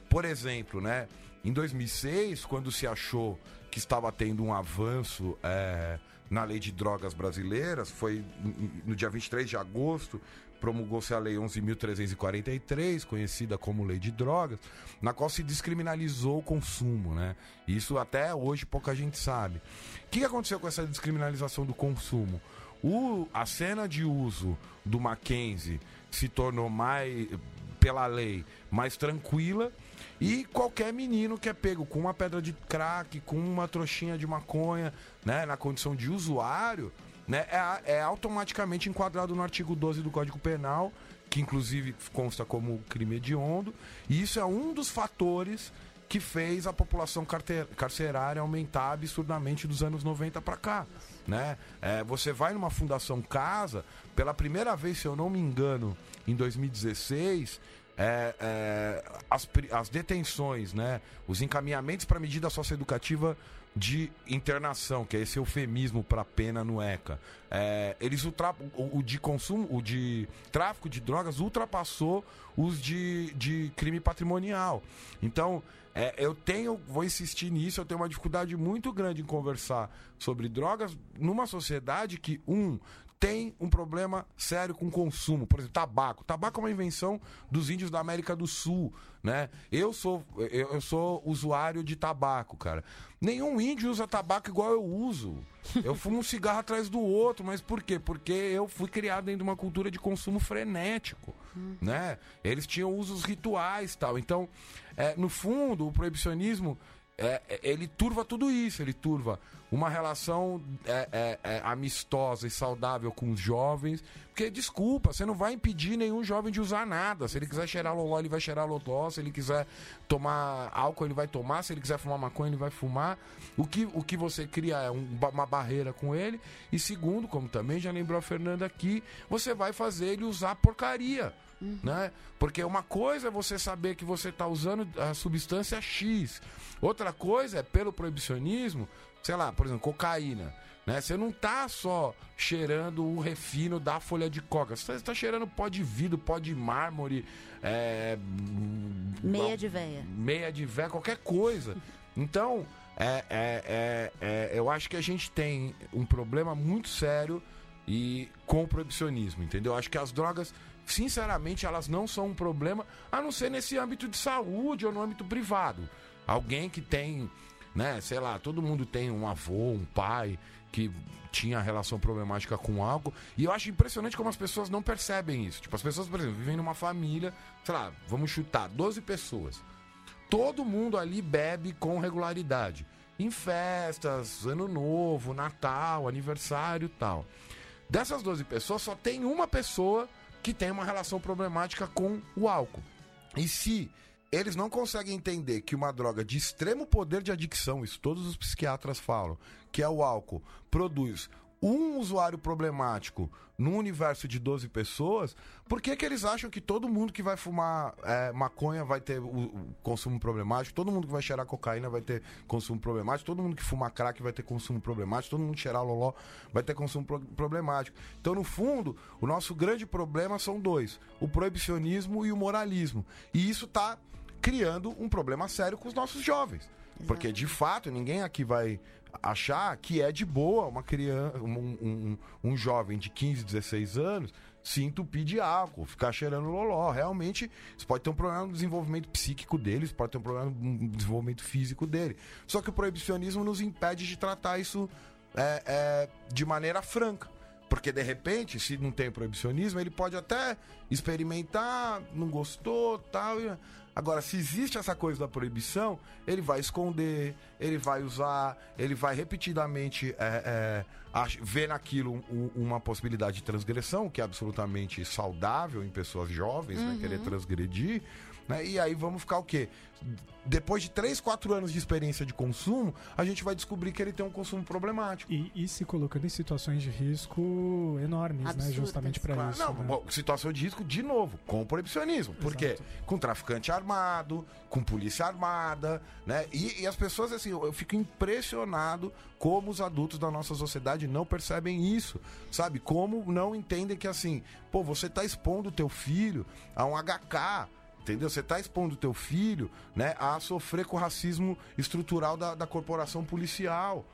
Por exemplo, né, em 2006, quando se achou que estava tendo um avanço é, na lei de drogas brasileiras, foi no dia 23 de agosto, promulgou-se a Lei 11.343, conhecida como Lei de Drogas, na qual se descriminalizou o consumo, né? Isso até hoje pouca gente sabe. O que aconteceu com essa descriminalização do consumo? O, a cena de uso do Mackenzie se tornou mais, pela lei, mais tranquila. E qualquer menino que é pego com uma pedra de crack, com uma trouxinha de maconha, né, na condição de usuário, né, é, é automaticamente enquadrado no artigo 12 do Código Penal, que inclusive consta como crime hediondo, e isso é um dos fatores que fez a população carcerária aumentar absurdamente dos anos 90 para cá. Né? É, você vai numa fundação casa, pela primeira vez, se eu não me engano, em 2016, é, é, as, as detenções, né? os encaminhamentos para medida socioeducativa de internação, que é esse eufemismo para pena no ECA. É, eles o, o de consumo, o de tráfico de drogas ultrapassou os de, de crime patrimonial. Então, é, eu tenho, vou insistir nisso, eu tenho uma dificuldade muito grande em conversar sobre drogas numa sociedade que, um, tem um problema sério com consumo. Por exemplo, tabaco. Tabaco é uma invenção dos índios da América do Sul, né? Eu sou, eu, eu sou usuário de tabaco, cara. Nenhum índio usa tabaco igual eu uso. Eu fumo um cigarro atrás do outro, mas por quê? Porque eu fui criado dentro de uma cultura de consumo frenético, né? Eles tinham usos rituais tal. Então, é, no fundo, o proibicionismo é, é, ele turva tudo isso, ele turva uma relação é, é, é, amistosa e saudável com os jovens. Porque, desculpa, você não vai impedir nenhum jovem de usar nada. Se ele quiser cheirar loló, ele vai cheirar loló. Se ele quiser tomar álcool, ele vai tomar. Se ele quiser fumar maconha, ele vai fumar. O que, o que você cria é um- uma barreira com ele. E segundo, como também já lembrou a Fernanda aqui, você vai fazer ele usar porcaria. Né? Porque uma coisa é você saber que você está usando a substância X. Outra coisa é, pelo proibicionismo, sei lá, por exemplo, cocaína. Né? Você não tá só cheirando o refino da folha de coca. Você está cheirando pó de vidro, pó de mármore, é, Meia de véia. meia de véia, qualquer coisa. Então, é, é, é, é, eu acho que a gente tem um problema muito sério e com o proibicionismo, entendeu? Acho que as drogas, sinceramente, elas não são um problema, a não ser nesse âmbito de saúde ou no âmbito privado. Alguém que tem, né, sei lá, todo mundo tem um avô, um pai que tinha relação problemática com álcool. E eu acho impressionante como as pessoas não percebem isso. Tipo, as pessoas, por exemplo, vivem numa família, sei lá, vamos chutar, 12 pessoas todo mundo ali bebe com regularidade. Em festas, ano novo, Natal, aniversário tal. Dessas 12 pessoas, só tem uma pessoa que tem uma relação problemática com o álcool. E se eles não conseguem entender que uma droga de extremo poder de adicção, isso todos os psiquiatras falam, que é o álcool, produz um usuário problemático num universo de 12 pessoas, por que, que eles acham que todo mundo que vai fumar é, maconha vai ter o, o consumo problemático, todo mundo que vai cheirar cocaína vai ter consumo problemático, todo mundo que fuma crack vai ter consumo problemático, todo mundo que cheirar loló vai ter consumo pro- problemático. Então, no fundo, o nosso grande problema são dois: o proibicionismo e o moralismo. E isso está criando um problema sério com os nossos jovens. Porque, de fato, ninguém aqui vai achar que é de boa uma criança, um, um- um jovem de 15, 16 anos se entupir de álcool, ficar cheirando loló. Realmente, isso pode ter um problema no desenvolvimento psíquico dele, pode ter um problema no desenvolvimento físico dele. Só que o proibicionismo nos impede de tratar isso é, é, de maneira franca. Porque de repente, se não tem proibicionismo, ele pode até experimentar, não gostou, tal. e- Agora, se existe essa coisa da proibição, ele vai esconder, ele vai usar, ele vai repetidamente é, é, ver naquilo um- uma possibilidade de transgressão, que é absolutamente saudável em pessoas jovens, né, querer transgredir. Né? E aí vamos ficar o quê? Depois de 3, 4 anos de experiência de consumo, a gente vai descobrir que ele tem um consumo problemático. E, e se colocando em situações de risco enormes, né? Absurdas. Justamente para Claro, isso. não, né? bom, situação de risco de novo, com o proibicionismo. Por quê? Com traficante armado, com polícia armada, né? E, e as pessoas, assim, eu, eu fico impressionado como os adultos da nossa sociedade não percebem isso, sabe? Como não entendem que, assim, pô, você tá expondo o teu filho a um HK, Entendeu? Você está expondo o teu filho né, a sofrer com o racismo estrutural da, da corporação policial.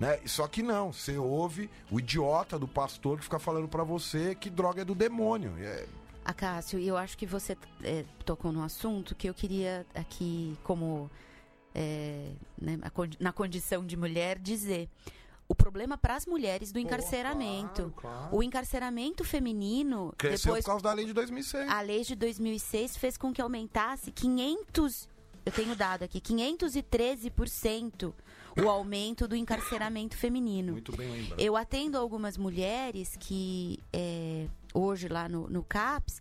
Né? Só que não, você ouve o idiota do pastor que fica falando pra você que droga é do demônio. É, Acácio, e eu acho que você é, tocou num assunto que eu queria aqui, como é, né, a na condição de mulher, dizer. O problema para as mulheres do encarceramento. claro, claro. O encarceramento feminino, Cresceu depois por causa da lei de 2006. a lei de 2006 fez com que aumentasse 500 eu tenho dado aqui 513% o aumento do encarceramento feminino. Muito bem lembrado. Eu atendo algumas mulheres que é, hoje lá no, no CAPS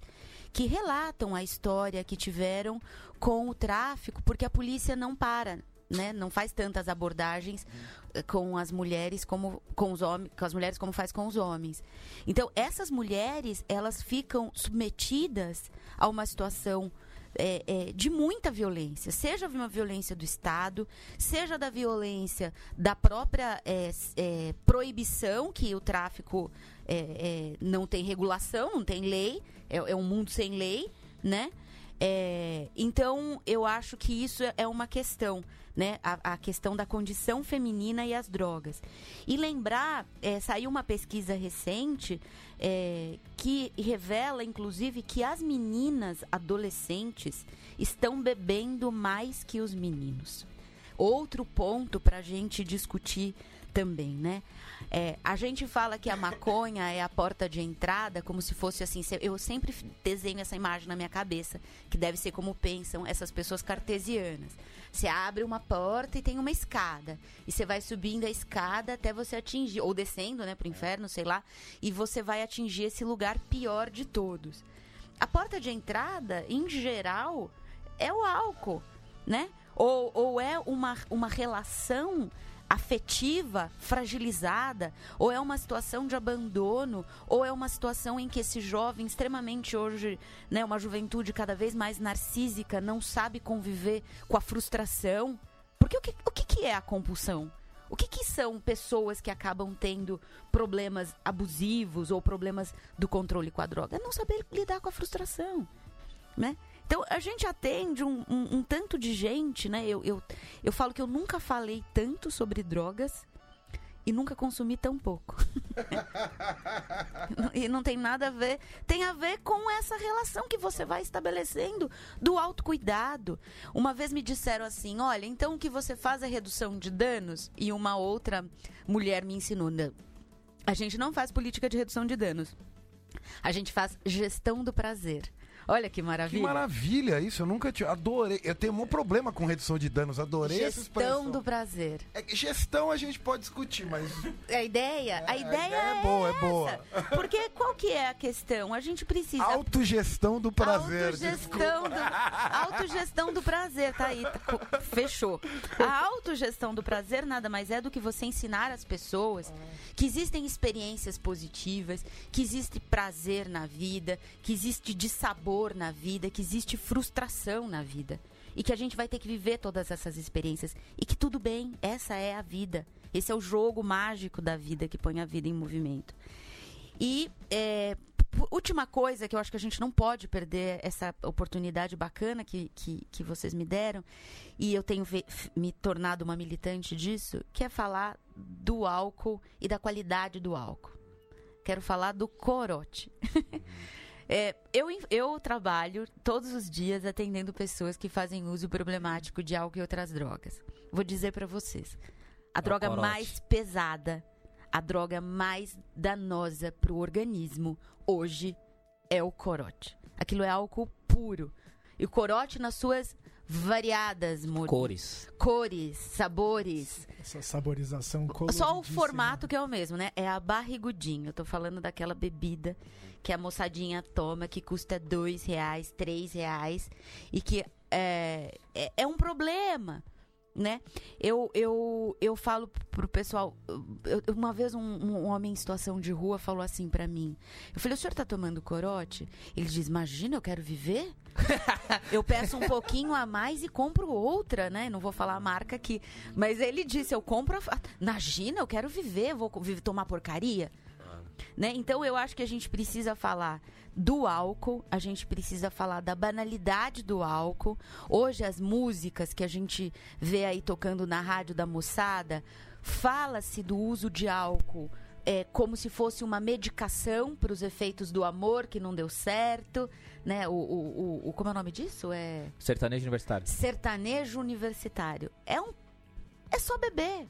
que relatam a história que tiveram com o tráfico, porque a polícia não para, né? Não faz tantas abordagens eh, com as mulheres como com os homens, com as mulheres como faz com os homens. Então, essas mulheres, elas ficam submetidas a uma situação é, é, de muita violência, seja uma violência do Estado, seja da violência da própria é, proibição que o tráfico não tem regulação, não tem lei, é, é um mundo sem lei, né? É, então eu acho que isso é uma questão, né? A, a questão da condição feminina e as drogas. E lembrar, é, saiu uma pesquisa recente é, que revela, inclusive, que as meninas adolescentes estão bebendo mais que os meninos. Outro ponto para a gente discutir também, né? É, a gente fala que a maconha é a porta de entrada, como se fosse assim. Eu sempre desenho essa imagem na minha cabeça, que deve ser como pensam essas pessoas cartesianas. Você abre uma porta e tem uma escada. E você vai subindo a escada até você atingir, ou descendo, né, pro inferno, sei lá, e você vai atingir esse lugar pior de todos. A porta de entrada, em geral, é o álcool, né? Ou, ou é uma, uma relação afetiva fragilizada, ou é uma situação de abandono, ou é uma situação em que esse jovem extremamente hoje, né, uma juventude cada vez mais narcísica, não sabe conviver com a frustração. Porque o que, o que, é a compulsão? O que, que são pessoas que acabam tendo problemas abusivos ou problemas do controle com a droga? É não saber lidar com a frustração, né? Então, a gente atende um, um- um tanto de gente, né? Eu, eu, eu falo que eu nunca falei tanto sobre drogas e nunca consumi tão pouco. e não tem nada a ver. Tem a ver com essa relação que você vai estabelecendo do autocuidado. Uma vez me disseram assim: olha, então o que você faz é redução de danos? E uma outra mulher me ensinou: "Não, a gente não faz política de redução de danos. A gente faz gestão do prazer. Olha que Que maravilha. maravilha isso, eu nunca tinha. Adorei. Eu tenho um problema com redução de danos, adorei essa expressão. Gestão do prazer. É gestão a gente pode discutir, mas. A ideia, a a ideia, ideia é boa, é boa. essa. Porque qual que é a questão? A gente precisa Autogestão do prazer. Autogestão do, autogestão do prazer, tá aí. tá Fechou. A autogestão do prazer nada mais é do que você ensinar as pessoas que existem experiências positivas, que existe prazer na vida, que existe dissabor na vida, que existe frustração na vida. E que a gente vai ter que viver todas essas experiências. E que tudo bem, essa é a vida. Esse é o jogo mágico da vida que põe a vida em movimento. E é, última coisa que eu acho que a gente não pode perder essa oportunidade bacana que, que, que vocês me deram, e eu tenho me tornado uma militante disso, que é falar do álcool e da qualidade do álcool. Quero falar do corote. É, eu, eu trabalho todos os dias atendendo pessoas que fazem uso problemático de álcool e outras drogas. Vou dizer pra vocês: a o droga corote. mais pesada, a droga mais danosa pro organismo hoje é o corote. Aquilo é álcool puro. E o corote nas suas variadas Cores. cores, sabores. Essa saborização Só o formato que é o mesmo, né? É a barrigudinho. Eu tô falando daquela bebida que a moçadinha toma, que custa dois reais, três reais. E que é, é, é um problema, né? Eu, eu, eu falo pro pessoal... eu- uma vez um, um homem em situação de rua falou assim pra mim. Eu falei, o senhor tá tomando corote? Ele diz, imagina, eu quero viver? eu peço um pouquinho a mais e compro outra, né? Não vou falar a marca aqui. Mas ele disse, eu compro... A... Imagina, eu quero viver, vou co- vi- tomar porcaria? Né? Então eu acho que a gente precisa falar do álcool, a gente precisa falar da banalidade do álcool. Hoje as músicas que a gente vê aí tocando na rádio da moçada, fala-se do uso de álcool é, como se fosse uma medicação para os efeitos do amor que não deu certo, né? O, o, o- o- como é o nome disso? É Sertanejo universitário. sertanejo universitário. É um é só beber.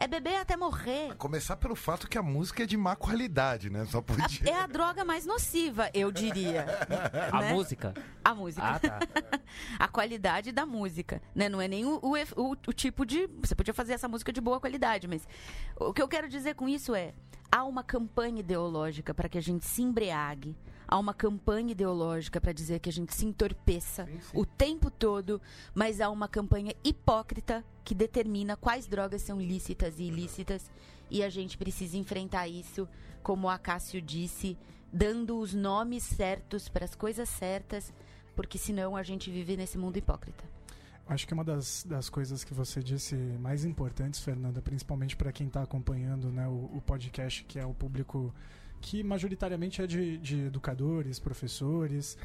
É beber até morrer. Começar pelo fato que a música é de má qualidade, né? Só podia. É a droga mais nociva, eu diria. A né? música? A música. Ah, tá. a qualidade da música, né? Não é nem o, o, o- o tipo de... Você podia fazer essa música de boa qualidade, mas... O que eu quero dizer com isso é... Há uma campanha ideológica para que a gente se embriague. Há uma campanha ideológica para dizer que a gente se entorpeça o tempo todo. Mas há uma campanha hipócrita que determina quais drogas são lícitas e ilícitas. E a gente precisa enfrentar isso, como a Cássio disse, dando os nomes certos para as coisas certas porque senão a gente vive nesse mundo hipócrita. Acho que uma das, das coisas que você disse mais importantes, Fernanda, principalmente para quem está acompanhando né, o, o podcast, que é o público que majoritariamente é de, de educadores, professores,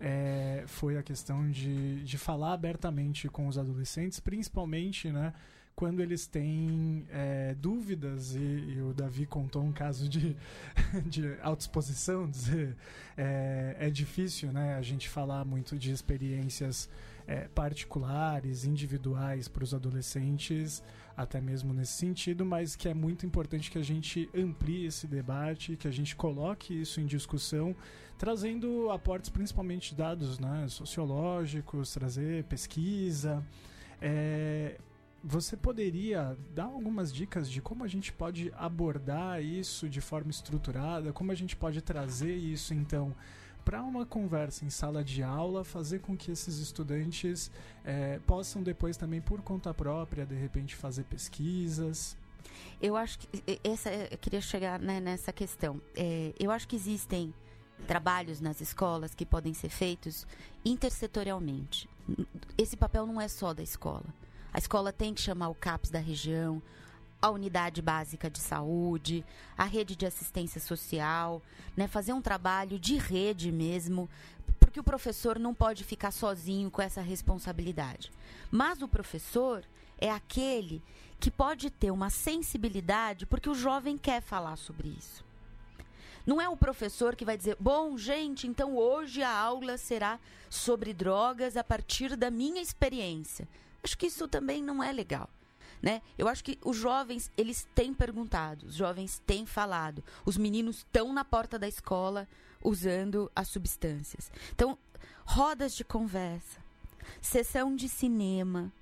é, foi a questão de, de falar abertamente com os adolescentes, principalmente né, quando eles têm é, dúvidas, e, e o Davi contou um caso de, de autoexposição, dizer, é, é difícil né, a gente falar muito de experiências é, particulares, individuais para os adolescentes, até mesmo nesse sentido, mas que é muito importante que a gente amplie esse debate, que a gente coloque isso em discussão, trazendo aportes principalmente dados né, sociológicos, trazer pesquisa. É, você poderia dar algumas dicas de como a gente pode abordar isso de forma estruturada, como a gente pode trazer isso então para uma conversa em sala de aula, fazer com que esses estudantes eh, possam depois também por conta própria, de repente, fazer pesquisas. Eu acho que essa eu queria chegar né, nessa questão. É, eu acho que existem trabalhos nas escolas que podem ser feitos intersetorialmente. Esse papel não é só da escola. A escola tem que chamar o CAPS da região, a unidade básica de saúde, a rede de assistência social, né, fazer um trabalho de rede mesmo, porque o professor não pode ficar sozinho com essa responsabilidade. Mas o professor é aquele que pode ter uma sensibilidade porque o jovem quer falar sobre isso. Não é o professor que vai dizer, bom, gente, então hoje a aula será sobre drogas a partir da minha experiência. Acho que isso também não é legal. Né? Eu acho que os jovens, eles têm perguntado, os jovens têm falado, os meninos estão na porta da escola usando as substâncias. Então, rodas de conversa, sessão de cinema,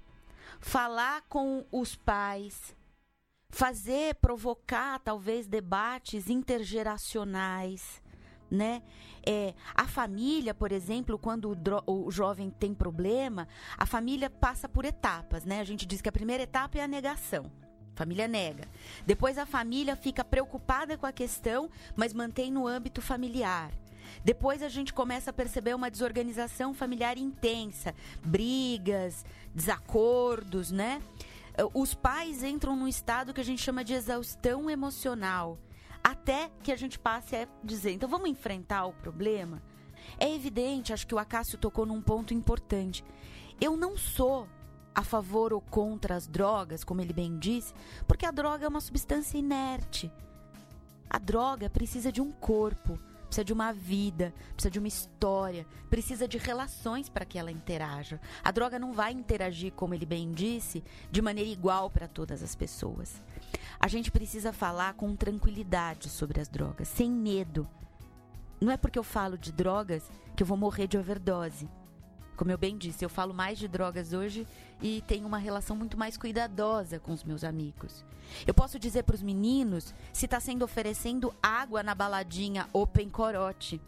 falar com os pais, fazer, provocar talvez debates intergeracionais, né? É, a família, por exemplo, quando o, o jovem tem problema, a família passa por etapas, né? A gente diz que a primeira etapa é a negação. A família nega. Depois a família fica preocupada com a questão, mas mantém no âmbito familiar. Depois a gente começa a perceber uma desorganização familiar intensa, brigas, desacordos, né? Os pais entram num estado que a gente chama de exaustão emocional, até que a gente passe a dizer, então vamos enfrentar o problema? É evidente, acho que o Acácio tocou num ponto importante. Eu não sou a favor ou contra as drogas, como ele bem disse, porque a droga é uma substância inerte. A droga precisa de um corpo, precisa de uma vida, precisa de uma história, precisa de relações para que ela interaja. A droga não vai interagir, como ele bem disse, de maneira igual para todas as pessoas. A gente precisa falar com tranquilidade sobre as drogas, sem medo. Não é porque eu falo de drogas que eu vou morrer de overdose. Como eu bem disse, eu falo mais de drogas hoje e tenho uma relação muito mais cuidadosa com os meus amigos. Eu posso dizer para os meninos se está sendo oferecendo água na baladinha Open Corote.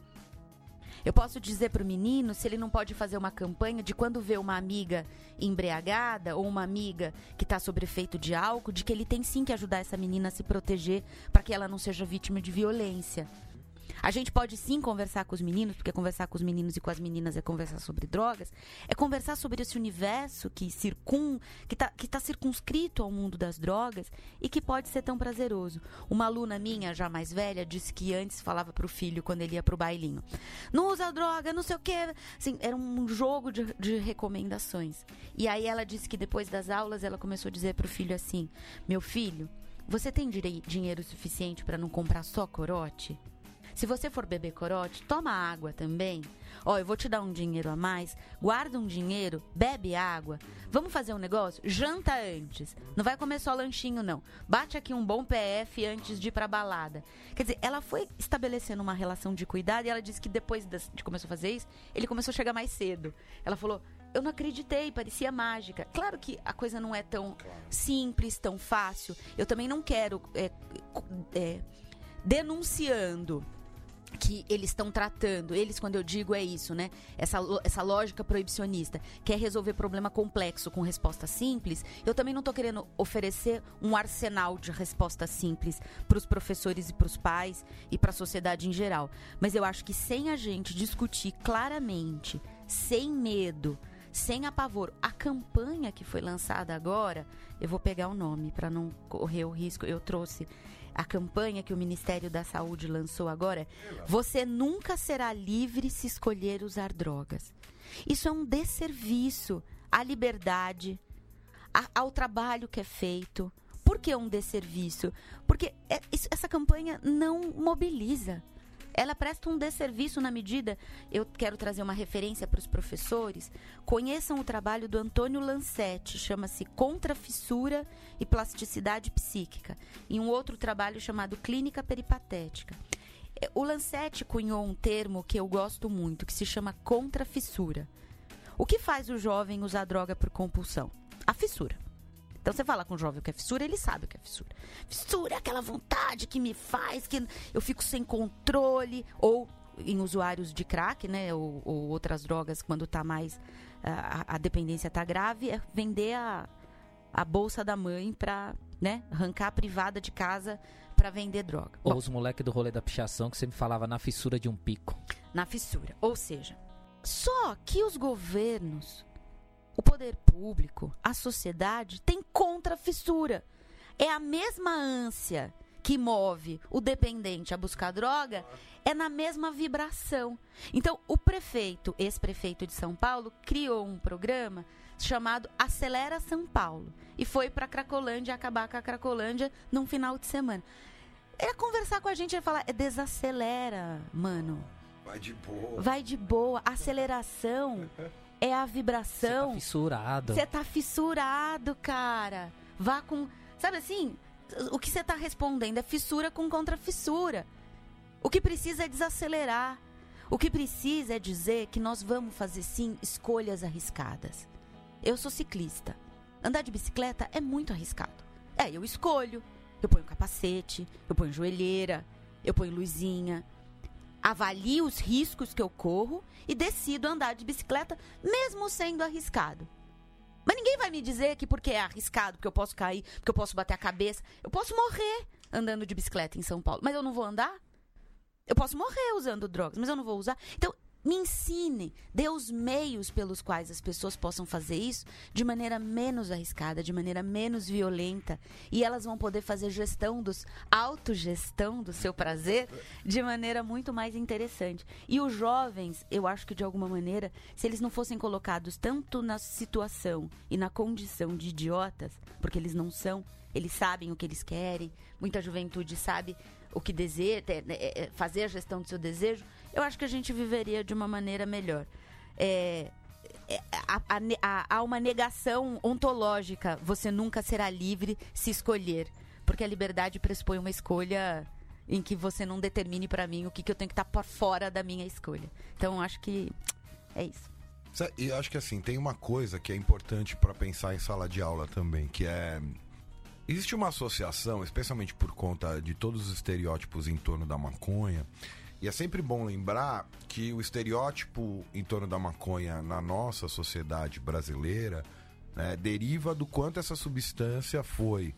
Eu posso dizer para o menino se ele não pode fazer uma campanha de quando vê uma amiga embriagada ou uma amiga que está sob efeito de álcool, de que ele tem sim que ajudar essa menina a se proteger para que ela não seja vítima de violência. A gente pode sim conversar com os meninos, porque conversar com os meninos e com as meninas é conversar sobre drogas, é conversar sobre esse universo que circun, que está que tá circunscrito ao mundo das drogas e que pode ser tão prazeroso. Uma aluna minha, já mais velha, disse que antes falava pro filho quando ele ia pro bailinho: não usa droga, não sei o quê. Assim, era um jogo de, de recomendações. E aí ela disse que depois das aulas ela começou a dizer pro filho assim: meu filho, você tem dinheiro suficiente para não comprar só corote? Se você for beber corote, toma água também. Ó, eu vou te dar um dinheiro a mais, guarda um dinheiro, bebe água. Vamos fazer um negócio? Janta antes. Não vai comer só lanchinho, não. Bate aqui um bom PF antes de ir pra balada. Quer dizer, ela foi estabelecendo uma relação de cuidado e ela disse que depois de começar a fazer isso, ele começou a chegar mais cedo. Ela falou. Eu não acreditei, parecia mágica. Claro que a coisa não é tão simples, tão fácil. Eu também não quero é, é, denunciando que eles estão tratando, eles quando eu digo é isso, né? Essa, essa lógica proibicionista, quer resolver problema complexo com resposta simples, eu também não estou querendo oferecer um arsenal de respostas simples para os professores e para os pais e para a sociedade em geral. Mas eu acho que sem a gente discutir claramente, sem medo, sem apavoro, a campanha que foi lançada agora, eu vou pegar o nome para não correr o risco, eu trouxe a campanha que o Ministério da Saúde lançou agora, você nunca será livre se escolher usar drogas. Isso é um desserviço à liberdade, a- ao trabalho que é feito. Por que um desserviço? Porque é- isso- essa campanha não mobiliza. Ela presta um desserviço na medida. Eu quero trazer uma referência para os professores. Conheçam o trabalho do Antônio Lancetti, chama-se Contra Fissura e Plasticidade Psíquica, e um outro trabalho chamado Clínica Peripatética. É, O Lancetti cunhou um termo que eu gosto muito, que se chama contrafissura. O que faz o jovem usar droga por compulsão? A fissura. Então você fala com o jovem o que é fissura, ele sabe o que é fissura. Fissura é aquela vontade que me faz, que eu fico sem controle. Ou em usuários de crack, né? Ou, ou outras drogas, quando tá mais. A, a dependência tá grave, é vender a, a bolsa da mãe pra, né? Arrancar a privada de casa pra vender droga. Ou Bom, os moleques do rolê da pichação que você me falava na fissura de um pico. na fissura. Ou seja, só que os governos, o poder público, a sociedade tem contra a fissura. É a mesma ânsia que move o dependente a buscar droga, é na mesma vibração. Então, o prefeito, ex-prefeito de São Paulo, criou um programa chamado Acelera São Paulo e foi para Cracolândia acabar com a Cracolândia num final de semana. Ele ia conversar com a gente e falar: "É, desacelera, mano. Vai de boa. Vai de boa. Aceleração é a Você vibração. tá fissurado. Você tá fissurado, cara. Vá com. Sabe assim? O que você tá respondendo é fissura com contrafissura. O que precisa é desacelerar. O que precisa é dizer que nós vamos fazer sim escolhas arriscadas. Eu sou ciclista. Andar de bicicleta é muito arriscado. É, eu escolho. Eu ponho capacete, eu ponho joelheira, eu ponho luzinha. Avalio os riscos que eu corro e decido andar de bicicleta, mesmo sendo arriscado. Mas ninguém vai me dizer que porque é arriscado, porque eu posso cair, porque eu posso bater a cabeça, eu posso morrer andando de bicicleta em São Paulo, mas eu não vou andar? Eu posso morrer usando drogas, mas eu não vou usar. Então, me ensine, dê os meios pelos quais as pessoas possam fazer isso de maneira menos arriscada, de maneira menos violenta, e elas vão poder fazer gestão dos autogestão do seu prazer de maneira muito mais interessante. E os jovens, eu acho que de alguma maneira, se eles não fossem colocados tanto na situação e na condição de idiotas, porque eles não são, eles sabem o que eles querem, muita juventude sabe o que deseja, é, é, é, fazer a gestão do seu desejo, eu acho que a gente viveria de uma maneira melhor. É, é, há- ne- há- há uma negação ontológica. Você nunca será livre se escolher. Porque a liberdade pressupõe uma escolha em que você não determine pra mim o que, que eu tenho que estar por fora da minha escolha. Então, acho que é isso. E acho que assim, tem uma coisa que é importante para pensar em sala de aula também, que é. Existe uma associação, especialmente por conta de todos os estereótipos em torno da maconha, e é sempre bom lembrar que o estereótipo em torno da maconha na nossa sociedade brasileira né, deriva do quanto essa substância foi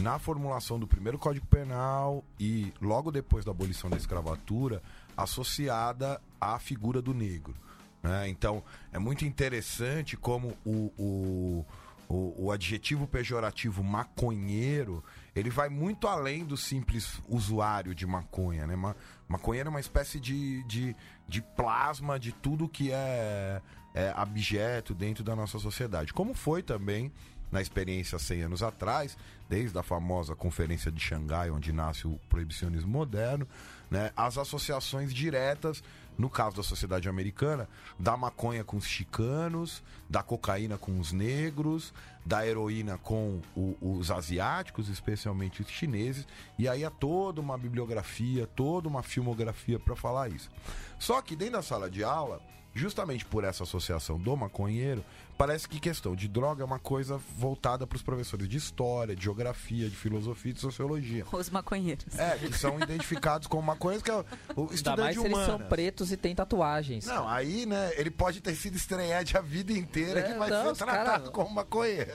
na formulação do primeiro Código Penal e logo depois da abolição da escravatura associada à figura do negro. né? Então é muito interessante como o, o, o, o adjetivo pejorativo maconheiro ele vai muito além do simples usuário de maconha. Né? Ma, maconheiro é uma espécie de, de, de plasma de tudo que é, é abjeto dentro da nossa sociedade. Como foi também na experiência 100 anos atrás, desde a famosa Conferência de Xangai, onde nasce o proibicionismo moderno, né, as associações diretas, no caso da sociedade americana, da maconha com os chicanos, da cocaína com os negros, da heroína com o- os asiáticos, especialmente os chineses, e aí há toda uma bibliografia, toda uma filmografia para falar isso. Só que dentro da sala de aula, justamente por essa associação do maconheiro, parece que questão de droga é uma coisa voltada para os professores de história, de geografia, de filosofia e de sociologia. Os maconheiros. É, que são identificados como maconheiros, que é o- Ainda estudante mais se eles são pretos e têm tatuagens. Não, aí, né, ele pode ter sido estreante a vida inteira É, que vai não, ser tratado cara- como maconheiro.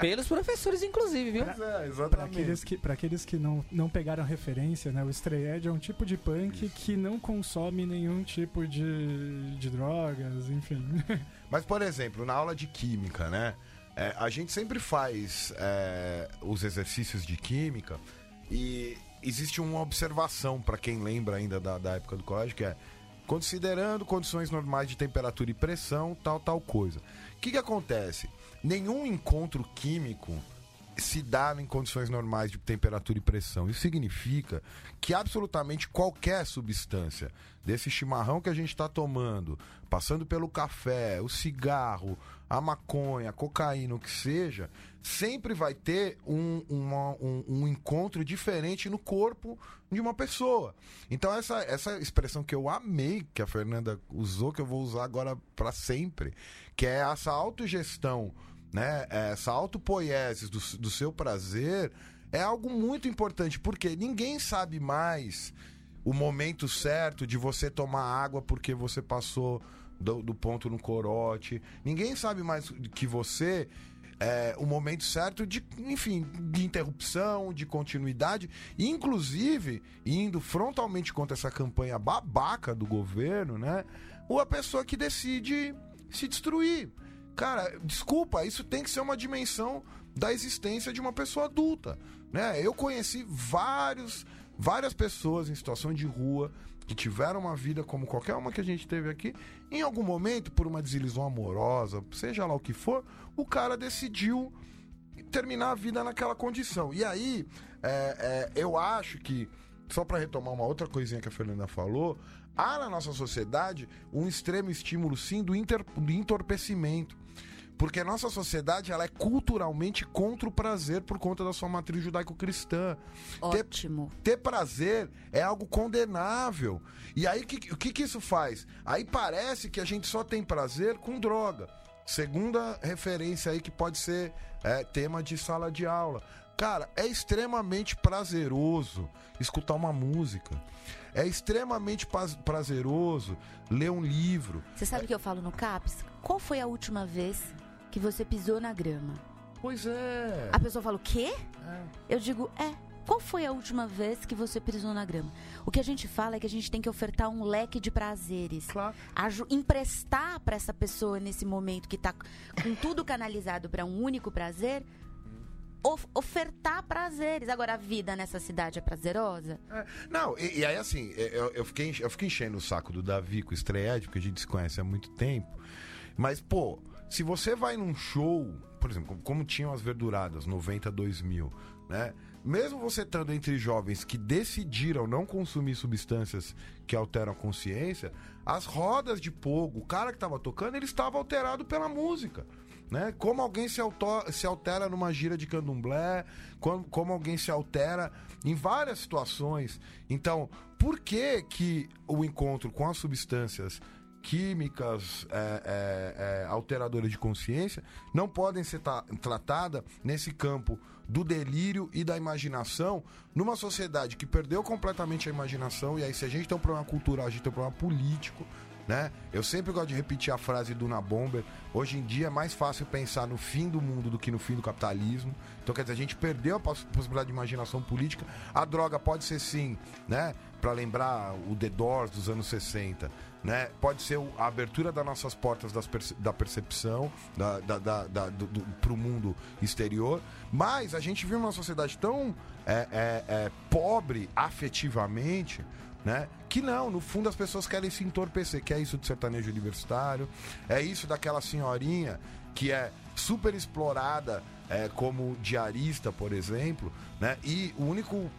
Pelos professores, inclusive, viu? Pois é, exatamente. aqueles que, pra aqueles que não, não pegaram referência, né? O Stray Edge é um tipo de punk que não consome nenhum tipo de, de drogas, enfim. Mas, por exemplo, na aula de química, né? é, a gente sempre faz é, os exercícios de química e existe uma observação, para quem lembra ainda da, da época do colégio, que é considerando condições normais de temperatura e pressão, tal, tal coisa. O que, que acontece? Nenhum encontro químico se dá em condições normais de temperatura e pressão. Isso significa que absolutamente qualquer substância desse chimarrão que a gente está tomando, passando pelo café, o cigarro, a maconha, a cocaína, o que seja, sempre vai ter um, uma- um- um encontro diferente no corpo de uma pessoa. Então essa, essa expressão que eu amei que a Fernanda usou, que eu vou usar agora para sempre, que é essa autogestão né? Essa autopoiesis do, do seu prazer é algo muito importante, porque ninguém sabe mais o momento certo de você tomar água porque você passou do, do ponto no corote. Ninguém sabe mais que você é, o momento certo de, enfim, de interrupção, de continuidade, inclusive indo frontalmente contra essa campanha babaca do governo, né? Ou a pessoa que decide se destruir. Cara, desculpa, isso tem que ser uma dimensão da existência de uma pessoa adulta, né? Eu conheci vários, várias pessoas em situação de rua que tiveram uma vida como qualquer uma que a gente teve aqui. Em algum momento, por uma desilusão amorosa, seja lá o que for, o cara decidiu terminar a vida naquela condição. E aí, é, é, eu acho que, só para retomar uma outra coisinha que a Fernanda falou, há na nossa sociedade um extremo estímulo, sim, do, do entorpecimento. Porque a nossa sociedade ela é culturalmente contra o prazer por conta da sua matriz judaico-cristã. Ter, Ótimo. ter prazer é algo condenável. E aí, que- o que, que isso faz? Aí parece que a gente só tem prazer com droga. Segunda referência aí que pode ser é, tema de sala de aula. Cara, é extremamente prazeroso escutar uma música. É extremamente prazeroso ler um livro. Você sabe o que eu falo no CAPS? Qual foi a última vez que você pisou na grama? Pois é. A pessoa fala, o quê? Eu digo, é. Qual foi a última vez que você pisou na grama? O que a gente fala é que a gente tem que ofertar um leque de prazeres. Claro. Aju- emprestar para essa pessoa nesse momento que tá com tudo canalizado para um único prazer, of- ofertar prazeres. Agora, a vida nessa cidade é prazerosa? É, Não, e, e aí assim, eu, eu fiquei, eu fiquei enchendo o saco do Davi com o Estreed, porque a gente se conhece há muito tempo. Mas, pô, se você vai num show, por exemplo, como- tinham as verduradas, 90, 2000, né? Mesmo você estando entre jovens que decidiram não consumir substâncias que alteram a consciência, as rodas de pogo, o cara que estava tocando, ele estava alterado pela música. Né? Como alguém se, se altera numa gira de candomblé, como, como alguém se altera em várias situações. Então, por que que o encontro com as substâncias químicas é, é, é, alteradoras de consciência não podem ser ta- tratadas nesse campo do delírio e da imaginação numa sociedade que perdeu completamente a imaginação e aí se a gente tem um problema cultural, a gente tem um problema político né? Eu sempre gosto de repetir a frase do Na Bomber. Hoje em dia é mais fácil pensar no fim do mundo do que no fim do capitalismo. Então, quer dizer, a gente perdeu a poss- possibilidade de imaginação política. A droga pode ser sim, né? Para lembrar o The Doors dos anos 60, né? Pode ser a abertura das nossas portas das perce- da percepção da, da, da, da- do, do, pro mundo exterior. Mas a gente vive uma sociedade tão é, é, é, pobre afetivamente né? Que não, no fundo as pessoas querem se entorpecer, que é isso do sertanejo universitário, é isso daquela senhorinha que é super explorada é, como diarista, por exemplo, né? E o único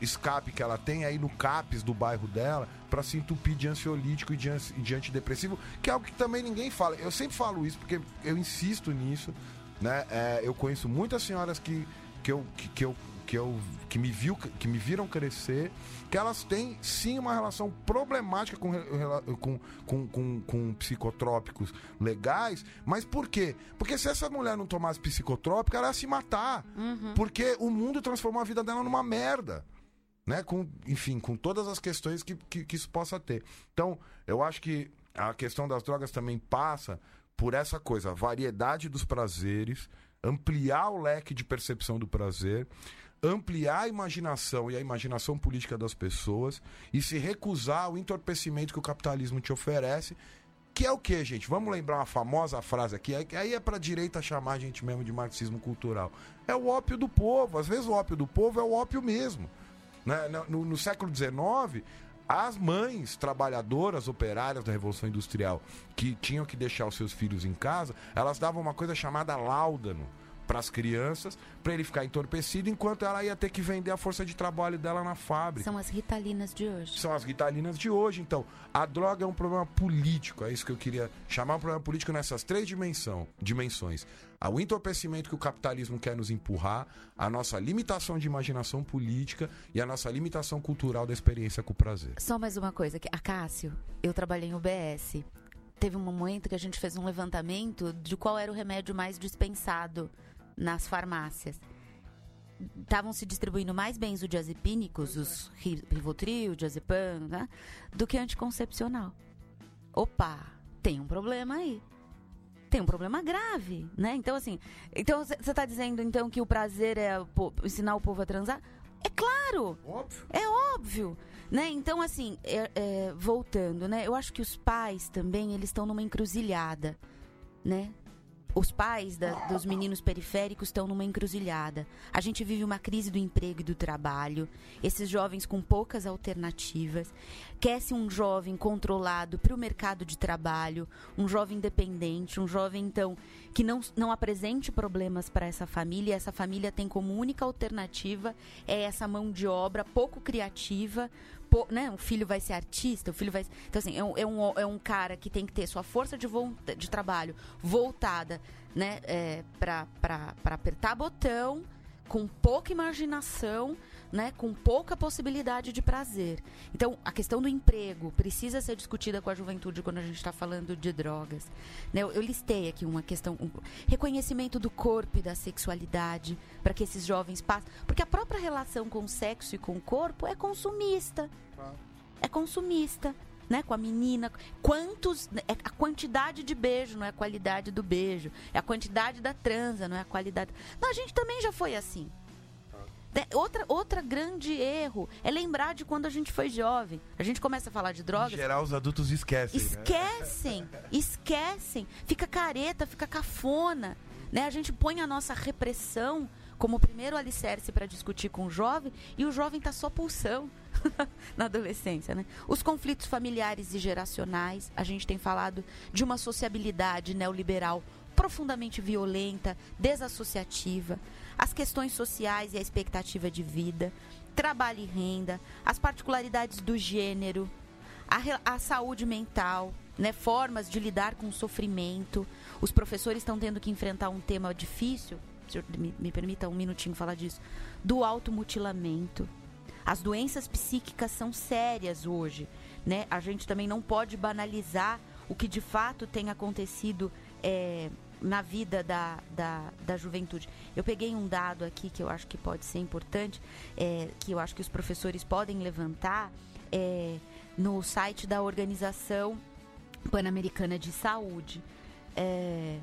escape que ela tem aí no CAPES do bairro dela para se entupir de ansiolítico e de, ansi- de antidepressivo, que é algo que também ninguém fala. Eu sempre falo isso porque eu insisto nisso, né? É, eu conheço muitas senhoras que, que, eu, que, que eu que eu que me viu que me viram crescer que elas têm sim uma relação problemática com, com, com, com, com psicotrópicos legais mas por quê? porque se essa mulher não tomasse psicotrópico ela ia se matar porque o mundo transformou a vida dela numa merda né? Com, enfim, com todas as questões que, que, que isso possa ter. Então, eu acho que a questão das drogas também passa por essa coisa, a variedade dos prazeres, ampliar o leque de percepção do prazer, ampliar a imaginação e a imaginação política das pessoas e se recusar ao entorpecimento que o capitalismo te oferece. Que é o que, gente? Vamos lembrar uma famosa frase aqui, aí- é pra direita chamar a gente mesmo de marxismo cultural. É o ópio do povo. Às vezes o ópio do povo é o ópio mesmo né, no, no- século XIX, as mães trabalhadoras operárias da Revolução Industrial que tinham que deixar os seus filhos em casa, elas davam uma coisa chamada láudano para as crianças, para ele ficar entorpecido, enquanto ela ia ter que vender a força de trabalho dela na fábrica São as ritalinas de hoje. são as ritalinas de hoje. Então, a droga é um problema político. É isso que eu queria chamar um problema político nessas três dimensão, dimensões. O entorpecimento que o capitalismo quer nos empurrar, a nossa limitação de imaginação política e a nossa limitação cultural da experiência com o prazer. Só mais uma coisa, a Cássio, eu trabalhei em UBS. Teve um momento que a gente fez um levantamento de qual era o remédio mais dispensado nas farmácias. Estavam se distribuindo mais benzodiazepínicos, os Ri- Rivotril, diazepam, né, do que anticoncepcional. Opa, tem um problema aí. Tem um problema grave, né? Então, assim, então você está dizendo então que o prazer é po- ensinar o povo a transar? É claro! Óbvio. É óbvio, né? Então, assim, é- é, voltando, né? Eu acho que os pais também, eles estão numa encruzilhada, né? Os pais da- dos meninos periféricos estão numa encruzilhada. A gente vive uma crise do emprego e do trabalho. Esses jovens com poucas alternativas. Quer-se um jovem controlado para o mercado de trabalho, um jovem independente, um jovem, então, que não, não apresente problemas para essa família. Essa família tem como única alternativa é essa mão de obra pouco criativa. Pou- né? O filho vai ser artista, o filho vai. Então, assim, é um, é um, é um cara que tem que ter sua força de, volta, de trabalho voltada né? É, para apertar botão, com pouca imaginação, né? Com pouca possibilidade de prazer. Então, a questão do emprego precisa ser discutida com a juventude quando a gente está falando de drogas. Né? Eu, eu listei aqui uma questão, um reconhecimento do corpo e da sexualidade, para que esses jovens passem. Porque a própria relação com o sexo e com o corpo é consumista. É consumista. Né, com a menina, quantos. É a quantidade de beijo, não é a qualidade do beijo. É a quantidade da transa, não é a qualidade. Não, a gente também já foi assim. Né, Outra, outra grande erro é lembrar de quando a gente foi jovem. A gente começa a falar de Em drogas, geral, os adultos esquecem, né? Esquecem, esquecem. Fica careta, fica cafona. Né? A gente põe a nossa repressão como primeiro alicerce para discutir com o jovem e o jovem está só pulsão na adolescência. Né? Os conflitos familiares e geracionais, a gente tem falado de uma sociabilidade neoliberal profundamente violenta, desassociativa, as questões sociais e a expectativa de vida, trabalho e renda, as particularidades do gênero, a, a saúde mental, né, formas de lidar com o sofrimento. Os professores estão tendo que enfrentar um tema difícil, se me, me permita um minutinho falar disso, do automutilamento. As doenças psíquicas são sérias hoje, né? A gente também não pode banalizar o que de fato tem acontecido é, na vida da, da, da juventude. Eu peguei um dado aqui que eu acho que pode ser importante, é, que eu acho que os professores podem levantar é, no site da Organização Pan-Americana de Saúde. É,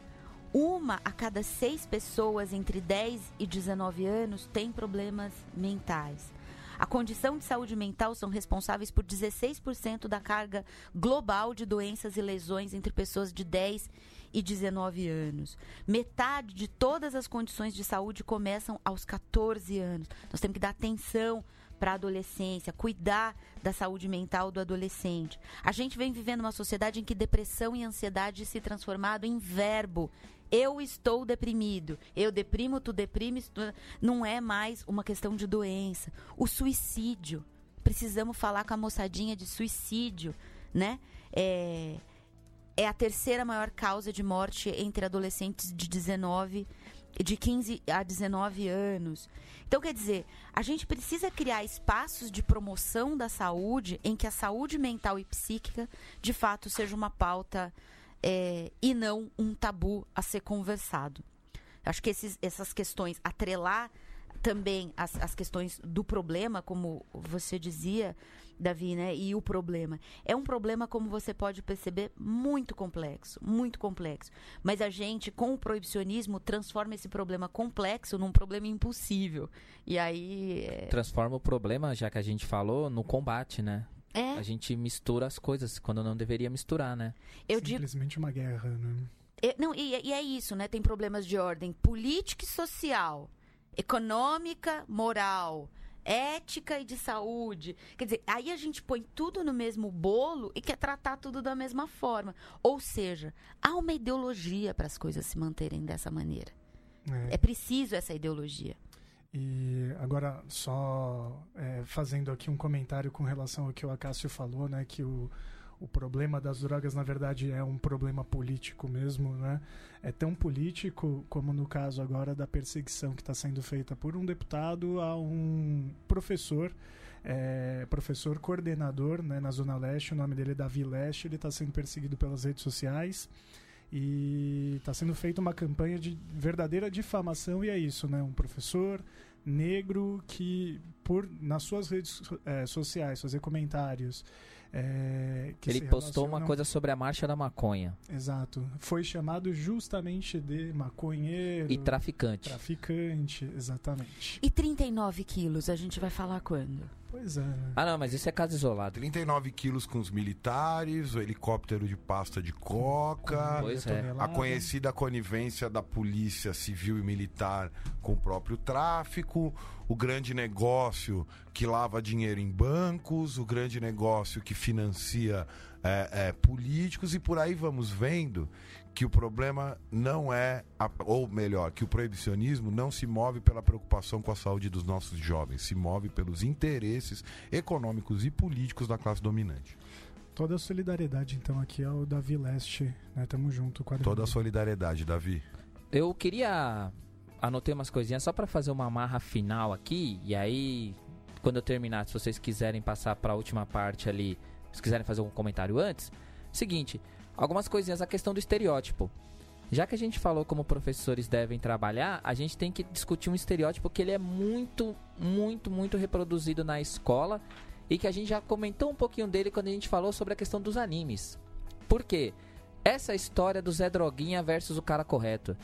uma a cada seis pessoas entre 10 e 19 anos tem problemas mentais. A condição de saúde mental são responsáveis por 16% da carga global de doenças e lesões entre pessoas de 10 e 19 anos. Metade de todas as condições de saúde começam aos 14 anos. Nós temos que dar atenção para a adolescência, cuidar da saúde mental do adolescente. A gente vem vivendo uma sociedade em que depressão e ansiedade se transformado em verbo eu estou deprimido, eu deprimo, tu deprimes, tu... não é mais uma questão de doença. O suicídio, precisamos falar com a moçadinha de suicídio, né? É, é a terceira maior causa de morte entre adolescentes de 19 de 15 a 19 anos. Então, quer dizer, a gente precisa criar espaços de promoção da saúde em que a saúde mental e psíquica, de fato, seja uma pauta é, e não um tabu a ser conversado. Acho que esses, essas questões, atrelar também as, as questões do problema, como você dizia, Davi, né? E o problema. É um problema, como você pode perceber, muito complexo, muito complexo. Mas a gente, com o proibicionismo, transforma esse problema complexo num problema impossível. E aí. É... Transforma o problema, já que a gente falou, no combate, né? É. A gente mistura as coisas quando não deveria misturar, né? Eu digo. Simplesmente uma guerra, né? É, não, e, e é isso, né? Tem problemas de ordem política e social, econômica, moral ética e de saúde. Quer dizer, aí a gente põe tudo no mesmo bolo e quer tratar tudo da mesma forma. Ou seja, há uma ideologia para as coisas se manterem dessa maneira. É, é preciso essa ideologia. E agora, só é, fazendo aqui um comentário com relação ao que o Acácio falou, né? Que o, o problema das drogas, na verdade, é um problema político mesmo, né? É tão político como no caso agora da perseguição que está sendo feita por um deputado a um professor, é, professor coordenador né, na Zona Leste, o nome dele é Davi Leste, ele está sendo perseguido pelas redes sociais e está sendo feita uma campanha de verdadeira difamação e é isso, né? Um professor negro que por nas suas redes é, sociais fazer comentários é, ele postou uma coisa sobre a marcha da maconha. Exato. Foi chamado justamente de maconheiro. E traficante. Traficante, exatamente. E 39 quilos, a gente vai falar quando? Pois é. Né? Ah, não, mas isso é caso isolado. 39 quilos com os militares, o helicóptero de pasta de coca, pois é. a conhecida conivência da polícia civil e militar com o próprio tráfico, o grande negócio que lava dinheiro em bancos, o grande negócio que financia é, é, políticos e por aí vamos vendo que o problema não é, a, ou melhor, que o proibicionismo não se move pela preocupação com a saúde dos nossos jovens, se move pelos interesses econômicos e políticos da classe dominante. Toda a solidariedade, então, aqui ao Davi Leste, né? Tamo junto. Toda a solidariedade, Davi. Eu queria anotei umas coisinhas só para fazer uma marra final aqui. E aí, quando eu terminar, se vocês quiserem passar para a última parte ali, se quiserem fazer algum comentário antes. Seguinte, algumas coisinhas, a questão do estereótipo. Já que a gente falou como professores devem trabalhar, a gente tem que discutir um estereótipo que ele é muito, muito, muito reproduzido na escola e que a gente já comentou um pouquinho dele quando a gente falou sobre a questão dos animes. Por quê? Essa é história do Zé Droguinha versus o cara correto.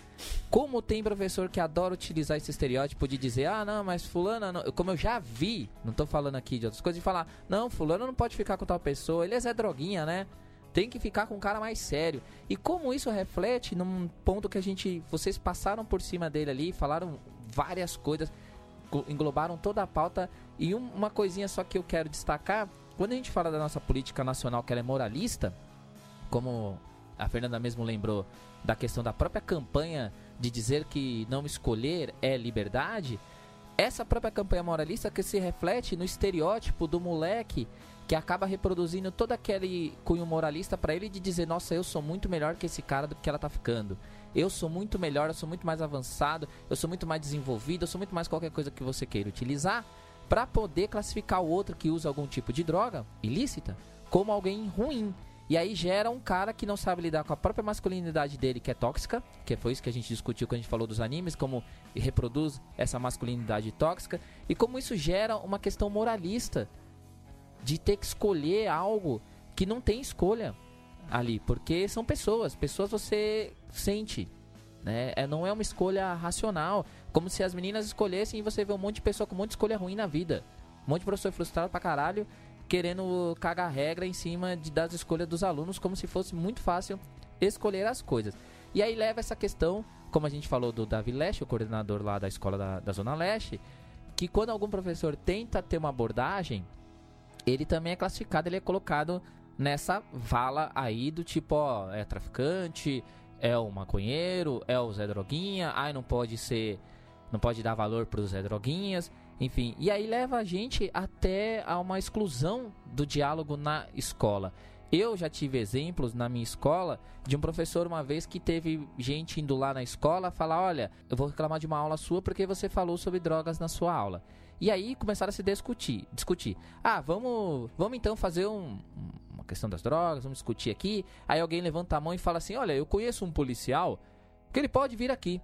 Como tem professor que adora utilizar esse estereótipo de dizer, ah, não, mas fulano, não. como eu já vi, não tô falando aqui de outras coisas, de falar, não, fulano não pode ficar com tal pessoa, ele é Zé Droguinha, né? Tem que ficar com um cara mais sério. E como isso reflete num ponto que a gente. Vocês passaram por cima dele ali, falaram várias coisas, englobaram toda a pauta. E uma coisinha só que eu quero destacar: quando a gente fala da nossa política nacional, que ela é moralista, como a Fernanda mesmo lembrou da questão da própria campanha de dizer que não escolher é liberdade, essa própria campanha moralista que se reflete no estereótipo do moleque que acaba reproduzindo todo aquele cunho moralista para ele de dizer, nossa, eu sou muito melhor que esse cara do que ela tá ficando. Eu sou muito melhor, eu sou muito mais avançado, eu sou muito mais desenvolvido, eu sou muito mais qualquer coisa que você queira utilizar para poder classificar o outro que usa algum tipo de droga ilícita como alguém ruim. E aí gera um cara que não sabe lidar com a própria masculinidade dele, que é tóxica, que foi isso que a gente discutiu quando a gente falou dos animes, como reproduz essa masculinidade tóxica, e como isso gera uma questão moralista de ter que escolher algo que não tem escolha ali, porque são pessoas, pessoas você sente, né? É, não é uma escolha racional, como se as meninas escolhessem e você vê um monte de pessoa com um monte de escolha ruim na vida. Um monte de professor frustrado pra caralho querendo cagar regra em cima de, das escolhas dos alunos, como se fosse muito fácil escolher as coisas. E aí leva essa questão, como a gente falou do Davi Leste, o coordenador lá da escola da, da Zona Leste, que quando algum professor tenta ter uma abordagem, ele também é classificado, ele é colocado nessa vala aí do tipo, ó, é traficante, é o maconheiro, é o Zé Droguinha, ai não pode ser, não pode dar valor pro Zé Droguinhas, enfim. E aí leva a gente até a uma exclusão do diálogo na escola. Eu já tive exemplos na minha escola de um professor uma vez que teve gente indo lá na escola falar: Olha, eu vou reclamar de uma aula sua porque você falou sobre drogas na sua aula. E aí começaram a se discutir. discutir. Ah, vamos, vamos então fazer um, uma questão das drogas, vamos discutir aqui. Aí alguém levanta a mão e fala assim: Olha, eu conheço um policial que ele pode vir aqui.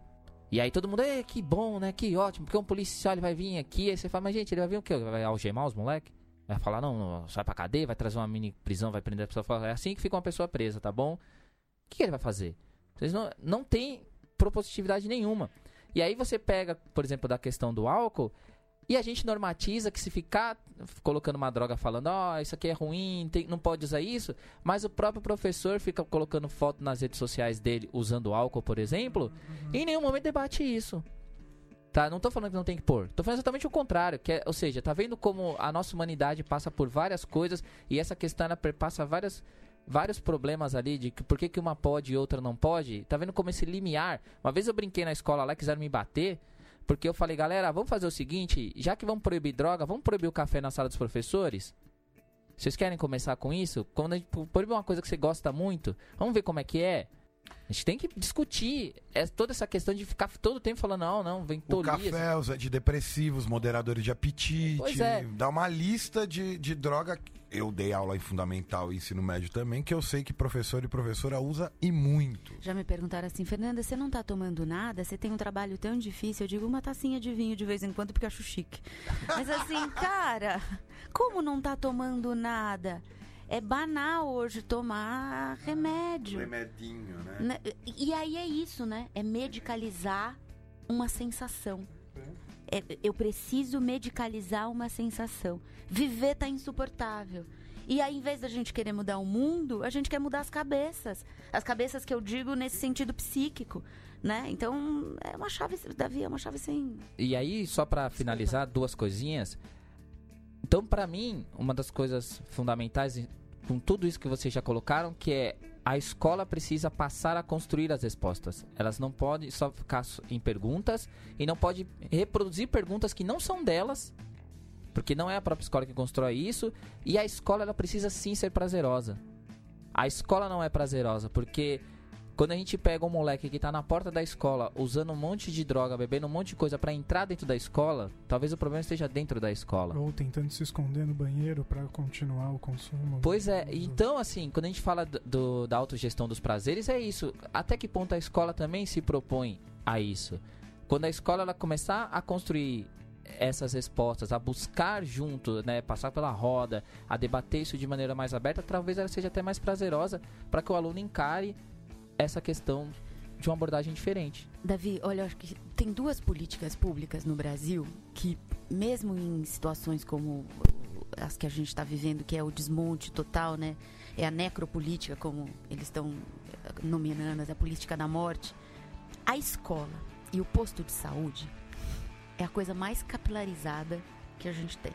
E aí todo mundo, que bom, né? Que ótimo, porque um policial ele vai vir aqui. Aí você fala, mas gente, ele vai vir o quê? Vai algemar os moleques? Vai falar, não, vai pra cadeia, vai trazer uma mini prisão, vai prender a pessoa. É assim que fica uma pessoa presa, tá bom? O que, que ele vai fazer? Vocês não, não tem propositividade nenhuma. E aí você pega, por exemplo, da questão do álcool, e a gente normatiza que se ficar colocando uma droga falando, ó, oh, isso aqui é ruim, tem, não pode usar isso, mas o próprio professor fica colocando foto nas redes sociais dele usando álcool, por exemplo, uhum. e em nenhum momento debate isso. Tá? Não tô falando que não tem que pôr. Tô falando exatamente o contrário. Que é, ou seja, tá vendo como a nossa humanidade passa por várias coisas e essa questão ela passa várias, vários problemas ali de que, por que, que uma pode e outra não pode. Tá vendo como esse limiar. Uma vez eu brinquei na escola lá, quiseram me bater. Porque eu falei, galera, vamos fazer o seguinte, já que vamos proibir droga, vamos proibir o café na sala dos professores? Vocês querem começar com isso? Quando a gente proíbe uma coisa que você gosta muito, vamos ver como é que é? A gente tem que discutir é, toda essa questão de ficar todo o tempo falando, não, não, vem tolias. O café, os antidepressivos, moderadores de apetite. É. Dá uma lista de, de droga. Eu dei aula em fundamental e ensino médio também, que eu sei que professor e professora usa e muito. Já me perguntaram assim, Fernanda, você não tá tomando nada? Você tem um trabalho tão difícil? Eu digo uma tacinha de vinho de vez em quando porque acho chique. Mas assim, cara, como não tá tomando nada? É banal hoje tomar remédio. Remedinho, né? né? E aí é isso, né? É medicalizar uma sensação. É, eu preciso medicalizar uma sensação. Viver tá insuportável. E aí, em vez da gente querer mudar o mundo, a gente quer mudar as cabeças. As cabeças que eu digo nesse sentido psíquico. Né? Então, é uma chave, Davi, é uma chave sem. E aí, só para finalizar, duas coisinhas. Então, para mim, uma das coisas fundamentais com tudo isso que vocês já colocaram, que é a escola precisa passar a construir as respostas. Elas não podem só ficar em perguntas e não pode reproduzir perguntas que não são delas, porque não é a própria escola que constrói isso, e a escola ela precisa sim ser prazerosa. A escola não é prazerosa, porque quando a gente pega um moleque que tá na porta da escola usando um monte de droga, bebendo um monte de coisa para entrar dentro da escola, talvez o problema esteja dentro da escola. Ou tentando se esconder no banheiro para continuar o consumo. Pois é, então assim, quando a gente fala do, da autogestão dos prazeres, é isso. Até que ponto a escola também se propõe a isso? Quando a escola ela começar a construir essas respostas, a buscar junto, né, passar pela roda, a debater isso de maneira mais aberta, talvez ela seja até mais prazerosa para que o aluno encare essa questão de uma abordagem diferente. Davi, olha, eu acho que tem duas políticas públicas no Brasil que, mesmo em situações como as que a gente está vivendo, que é o desmonte total, né? É a necropolítica, como eles estão nominando, é a política da morte. A escola e o posto de saúde é a coisa mais capilarizada que a gente tem.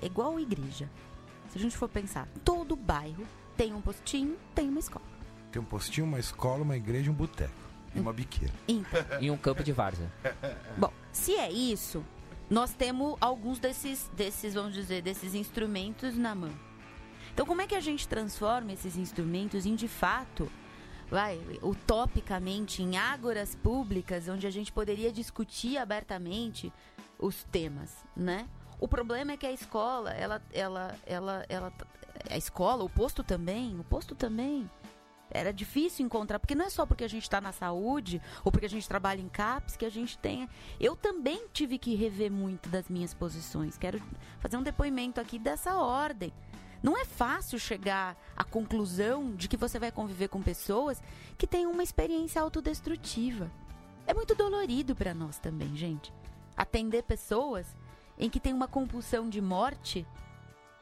É igual a igreja. Se a gente for pensar, todo bairro tem um postinho, tem uma escola. Tem um postinho, uma escola, uma igreja, um boteco. E uma biqueira. Então. e um campo de várzea. Bom, se é isso, nós temos alguns desses, desses, vamos dizer, desses instrumentos na mão. Então, como é que a gente transforma esses instrumentos em, de fato, vai, utopicamente, em ágoras públicas, onde a gente poderia discutir abertamente os temas, né? O problema é que a escola, ela, ela, ela, ela, a escola, o posto também, o posto também era difícil encontrar, porque não é só porque a gente está na saúde ou porque a gente trabalha em CAPS que a gente tem. Eu também tive que rever muito das minhas posições. Quero fazer um depoimento aqui dessa ordem. Não é fácil chegar à conclusão de que você vai conviver com pessoas que têm uma experiência autodestrutiva. É muito dolorido para nós também, gente. Atender pessoas em que tem uma compulsão de morte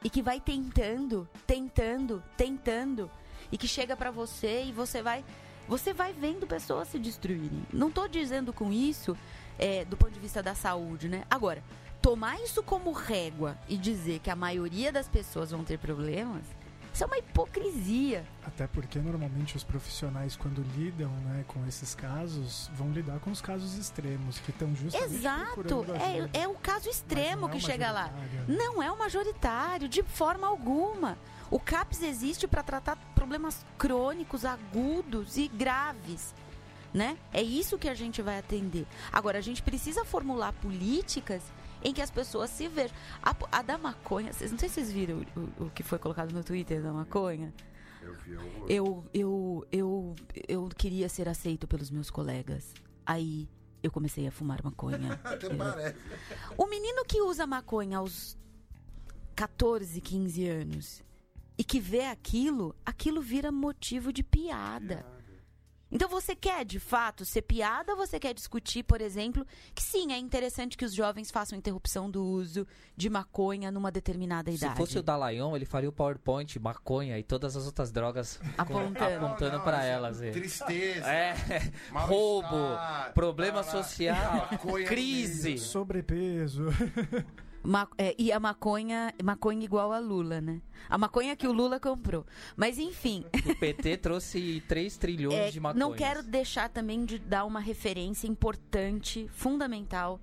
e que vai tentando, tentando, tentando e que chega para você e você vai você vai vendo pessoas se destruírem. Não estou dizendo com isso é, do ponto de vista da saúde, né? Agora, tomar isso como régua e dizer que a maioria das pessoas vão ter problemas Isso é uma hipocrisia. Até porque normalmente os profissionais, quando lidam né, com esses casos, vão lidar com os casos extremos, que estão justamente Exato. É, é o caso extremo é que uma chega lá. né? Não é o majoritário, de forma alguma. O CAPS existe para tratar problemas crônicos, agudos e graves. Né? É isso que a gente vai atender. Agora, a gente precisa formular políticas em que as pessoas se vejam. A, a da maconha, vocês, não sei se vocês viram o, o- o que foi colocado no Twitter da maconha. Eu vi, eu... Eu, eu, eu, queria ser aceito pelos meus colegas. Aí eu comecei a fumar maconha. Até Eu- parece. o menino que usa maconha aos 14, 15 anos e que vê aquilo, aquilo vira motivo de piada. Então você quer de fato ser piada ou você quer discutir, por exemplo, que sim, é interessante que os jovens façam interrupção do uso de maconha numa determinada Se idade. fosse o Dalayon, ele faria o PowerPoint, maconha e todas as outras drogas Apontando. apontando não, elas. é. Tristeza. É, roubo, problema tarará, social, crise. Sobrepeso. Ma- é, e a maconha, maconha igual a Lula, né? A maconha que o Lula comprou. Mas enfim, O PT trouxe 3 trilhões É, de maconhas. não quero deixar também de dar uma referência importante, fundamental.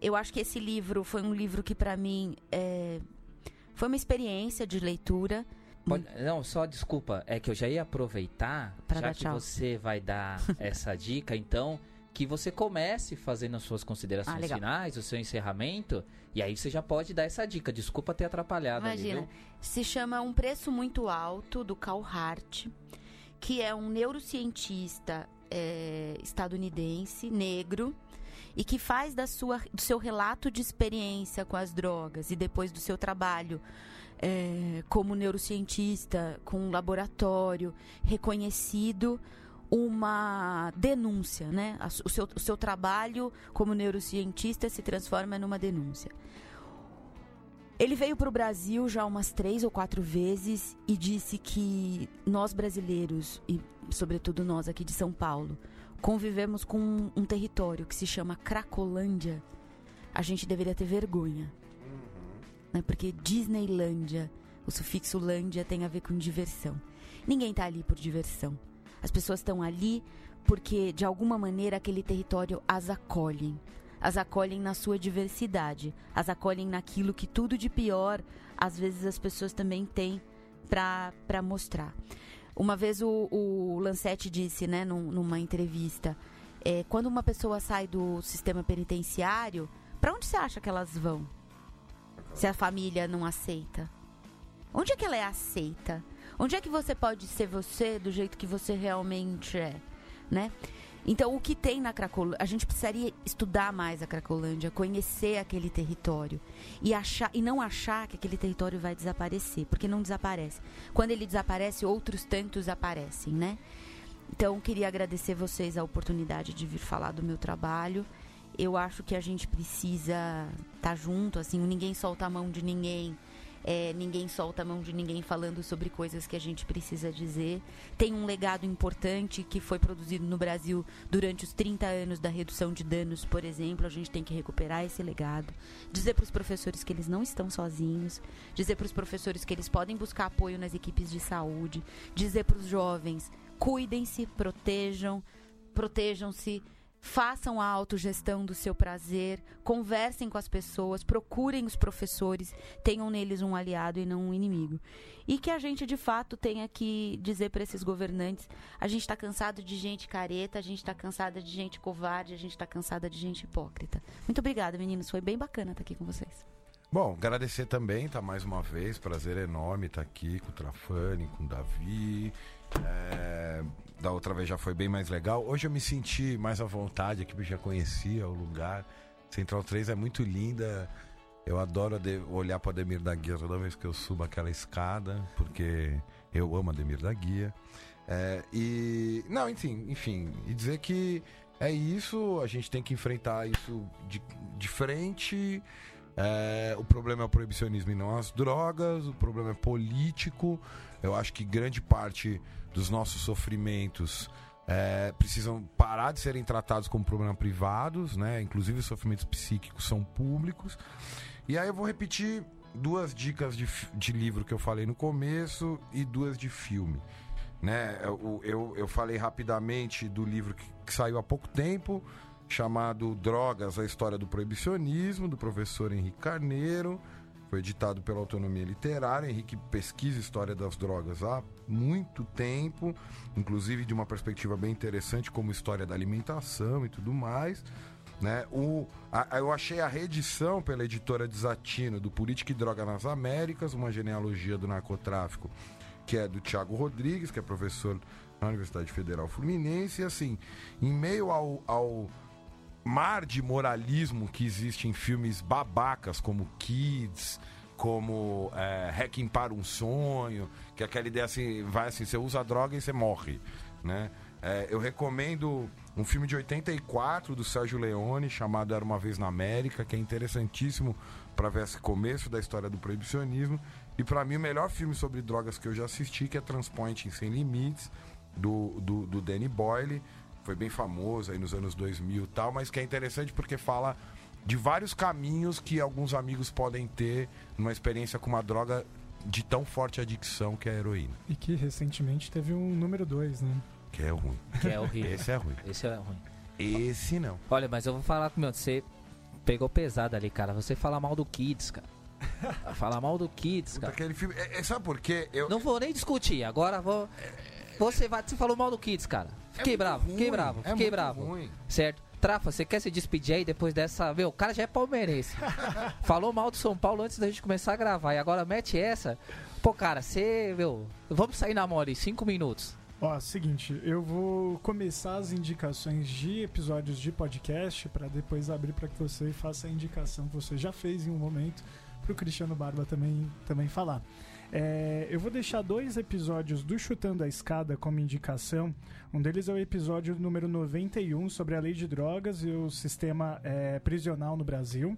Eu acho que esse livro foi um livro que, pra mim, é, foi uma experiência de leitura. Pode- não, só desculpa, é que eu já ia aproveitar, Pra já que tchau. você vai dar essa dica, então, que você comece fazendo as suas Ah, considerações legal. finais, o seu encerramento, e aí você já pode dar essa dica. Desculpa ter atrapalhado ali, Imagina. viu? Se chama Um Preço Muito Alto, do Carl Hart, que é um neurocientista é, estadunidense, negro, e que faz da sua, do seu relato de experiência com as drogas e depois do seu trabalho é, como neurocientista, com um laboratório reconhecido, uma denúncia, né? O seu, o seu trabalho como neurocientista se transforma numa denúncia. Ele veio para o Brasil já umas três ou quatro vezes e disse que nós brasileiros, e sobretudo nós aqui de São Paulo, convivemos com um, um território que se chama Cracolândia. A gente deveria ter vergonha. Né? Porque Disneylândia, o sufixo lândia tem a ver com diversão. Ninguém tá ali por diversão. As pessoas estão ali porque, de alguma maneira, aquele território as acolhem as acolhem na sua diversidade, as acolhem naquilo que tudo de pior, às vezes as pessoas também têm para mostrar. Uma vez o, o Lancete disse, né, num- numa entrevista, é, quando uma pessoa sai do sistema penitenciário, para onde você acha que elas vão? Se a família não aceita? Onde é que ela é aceita? Onde é que você pode ser você do jeito que você realmente é, né? Então, o que tem na Cracolândia, a gente precisaria estudar mais a Cracolândia, conhecer aquele território e achar e não achar que aquele território vai desaparecer, porque não desaparece. Quando ele desaparece, outros tantos aparecem, né? Então, queria agradecer vocês a oportunidade de vir falar do meu trabalho. Eu acho que a gente precisa estar junto, assim, ninguém solta a mão de ninguém. É, ninguém solta a mão de ninguém falando sobre coisas que a gente precisa dizer. Tem um legado importante que foi produzido no Brasil durante os 30 anos da redução de danos, por exemplo. A gente tem que recuperar esse legado. Dizer para os professores que eles não estão sozinhos. Dizer para os professores que eles podem buscar apoio nas equipes de saúde. Dizer para os jovens: cuidem-se, protejam, protejam-se. Façam a autogestão do seu prazer, conversem com as pessoas, procurem os professores, tenham neles um aliado e não um inimigo. E que a gente, de fato, tenha que dizer para esses governantes: a gente está cansado de gente careta, a gente está cansada de gente covarde, a gente está cansada de gente hipócrita. Muito obrigada, meninos. Foi bem bacana estar aqui com vocês. Bom, agradecer também, tá mais uma vez, prazer enorme estar aqui com o Trafani, com o Davi. É, da outra vez já foi bem mais legal. Hoje eu me senti mais à vontade aqui, porque já conhecia o lugar. Central 3 é muito linda. Eu adoro olhar para Ademir da Guia toda vez que eu subo aquela escada, porque eu amo Ademir da Guia. É, e. Não, enfim, enfim. E dizer que é isso, a gente tem que enfrentar isso de, de frente. É, o problema é o proibicionismo e não as drogas, o problema é político. Eu acho que grande parte dos nossos sofrimentos é, precisam parar de serem tratados como problemas privados, né? Inclusive os sofrimentos psíquicos são públicos. E aí eu vou repetir duas dicas de, de livro que eu falei no começo e duas de filme. Né? Eu, eu, eu falei rapidamente do livro que, que saiu há pouco tempo, chamado Drogas, a História do Proibicionismo, do professor Henrique Carneiro. Foi editado pela Autonomia Literária. Henrique pesquisa história das drogas há muito tempo, inclusive de uma perspectiva bem interessante, como história da alimentação e tudo mais. Né? O, a- eu achei a reedição pela editora Desatino do Política e Droga nas Américas, uma genealogia do narcotráfico, que é do Tiago Rodrigues, que é professor na Universidade Federal Fluminense. E assim, em meio ao, ao mar de moralismo que existe em filmes babacas como Kids, como é, Hacking para um Sonho, que é aquela ideia assim, vai assim, você usa droga e você morre, né? É, eu recomendo um filme de 84 do Sérgio Leone chamado Era uma vez na América, que é interessantíssimo para ver esse começo da história do proibicionismo. E para mim o melhor filme sobre drogas que eu já assisti, que é Transpointing Sem Limites, do, do, do Danny Boyle. Foi bem famoso aí nos anos 2000 e tal, mas que é interessante porque fala de vários caminhos que alguns amigos podem ter numa experiência com uma droga de tão forte adicção que é a heroína. E que recentemente teve um número 2, né? Que é ruim. Que é horrível. Esse é ruim. Esse é ruim. Esse não. Olha, mas eu vou falar com meu, você pegou pesado ali, cara. Você fala mal do Kids, cara. Falar mal do Kids, Puta, cara. Aquele filme. É, é, sabe por quê? Eu, Não vou nem discutir. Agora vou. Você vai, você falou mal do Kids, cara. Fiquei É bravo, fiquei bravo, é fiquei muito bravo. ruim. Certo? Trafa, você quer se despedir aí depois dessa. Meu, o cara já é palmeirense. Falou mal do São Paulo antes da gente começar a gravar. E agora mete essa. Pô, cara, você, meu. Vamos sair na mole em cinco minutos. Ó, seguinte, eu vou começar as indicações de episódios de podcast para depois abrir para que você faça a indicação que você já fez em um momento para o Cristiano Barba também, também falar. É, eu vou deixar dois episódios do Chutando a Escada como indicação. Um deles é o episódio número 91 sobre a lei de drogas e o sistema é, prisional no Brasil.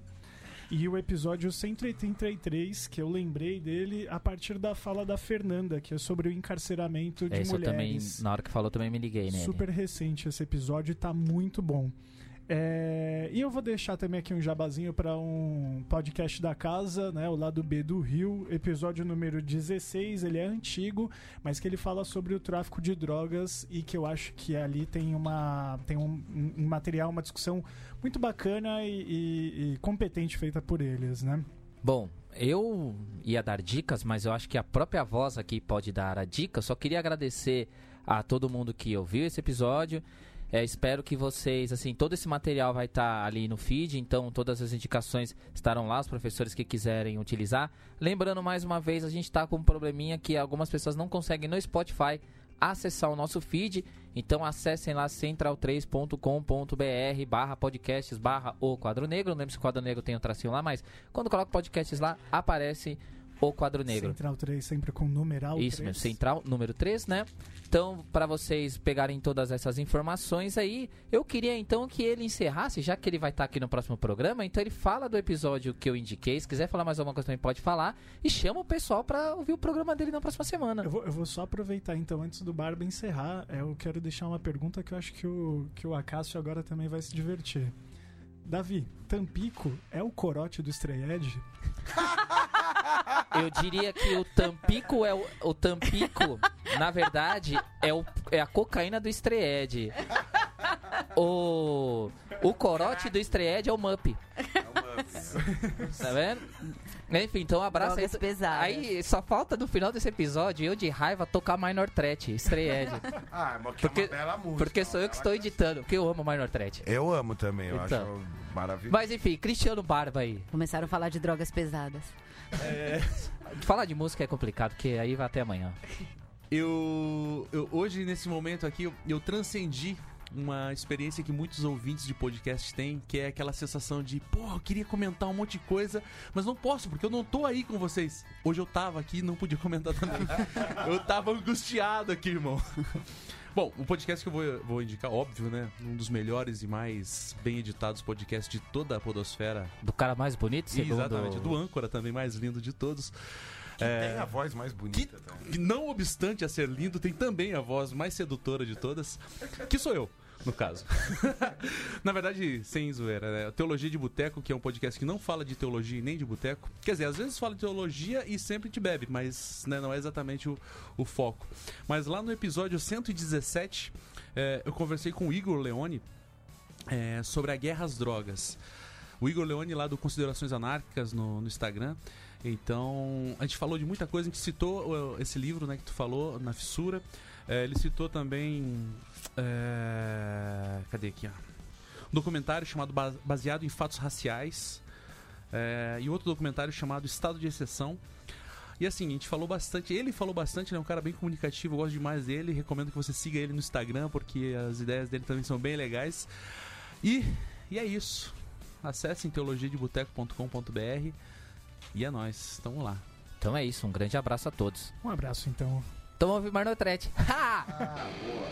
E o episódio 183, que eu lembrei dele a partir da fala da Fernanda, que é sobre o encarceramento de Esse eu também, mulheres. na hora que falou, também me liguei nele. Super recente esse episódio e tá muito bom. É, e eu vou deixar também aqui um jabazinho para um podcast da casa, né? O lado B do Rio, episódio número 16. Ele é antigo, mas que ele fala sobre o tráfico de drogas e que eu acho que ali tem uma tem um, um material, uma discussão muito bacana e, e- e competente feita por eles, né? Bom, eu ia dar dicas, mas eu acho que a própria voz aqui pode dar a dica. Só queria agradecer a todo mundo que ouviu esse episódio. É, espero que vocês, assim, todo esse material vai estar ali no feed, então todas as indicações estarão lá, os professores que quiserem utilizar. Lembrando mais uma vez, a gente está com um probleminha que algumas pessoas não conseguem no Spotify acessar o nosso feed. Então acessem lá central3.com.br barra podcasts barra o quadro negro. Não lembro se o quadro negro tem um tracinho lá, mas quando coloca podcasts lá, aparece o quadro negro. Central 3 sempre com numeral Isso 3. mesmo, central número 3, né? Então, para vocês pegarem todas essas informações aí, eu queria então que ele encerrasse, já que ele vai estar aqui no próximo programa, então ele fala do episódio que eu indiquei. Se quiser falar mais alguma coisa também pode falar e chama o pessoal para ouvir o programa dele na próxima semana. Eu vou, eu vou só aproveitar então, antes do Barba encerrar, é, eu quero deixar uma pergunta que eu acho que o, que o Acácio agora também vai se divertir. Davi, Tampico é o corote do Stray Edge? Eu diria que o Tampico é o, o Tampico, na verdade, é, o, é a cocaína do Estreed. O o corote do Estreed é o Mup. Tá vendo? Enfim, então um abraço aí. Drogas pesadas. Aí só falta no final desse episódio eu de raiva tocar Minor Threat, Estreed. Ah, mas que Porque- é uma bela música. Porque sou eu que estou editando, porque eu amo Minor Threat. Eu amo também, eu Então. acho maravilhoso. Mas enfim, Cristiano Barba aí. Começaram a falar de drogas pesadas. Falar de música é complicado, porque aí vai até amanhã. Eu, eu- hoje, nesse momento aqui, eu, eu transcendi uma experiência que muitos ouvintes de podcast têm, que é aquela sensação de, pô, eu queria comentar um monte de coisa, mas não posso, porque eu não tô aí com vocês. Hoje eu tava aqui e não podia comentar também. eu tava angustiado aqui, irmão. Bom, o podcast que eu vou, vou indicar, óbvio, né? Um dos melhores e mais bem editados podcasts de toda a podosfera. Do cara mais bonito, segundo... Exatamente, do âncora também, mais lindo de todos. Que tem a voz mais bonita também. que não obstante a ser lindo, tem também a voz mais sedutora de todas, que sou eu. No caso. Na verdade, sem zoeira, né? Teologia de Boteco, que é um podcast que não fala de teologia nem de boteco. Quer dizer, às vezes fala de teologia e sempre te bebe, mas né, não é exatamente o, o foco. Mas lá no episódio 117, é, eu conversei com o Igor Leone é, sobre a guerra às drogas. O Igor Leone, lá do Considerações Anárquicas no, no Instagram. Então, a gente falou de muita coisa, a gente citou uh, esse livro né, que tu falou, Na Fissura. É, ele citou também. É, cadê aqui? Ó? Um documentário chamado Baseado em Fatos Raciais. É, e outro documentário chamado Estado de Exceção. E assim, a gente falou bastante. Ele falou bastante, ele é um cara bem comunicativo, eu gosto demais dele. Recomendo que você siga ele no Instagram, porque as ideias dele também são bem legais. E, e é isso. Acessem teologiadeboteco.com.br e é nóis. Tamo lá. Então é isso, um grande abraço a todos. Um abraço então. Então vamos ouvir Marnotrete. Ah, boa.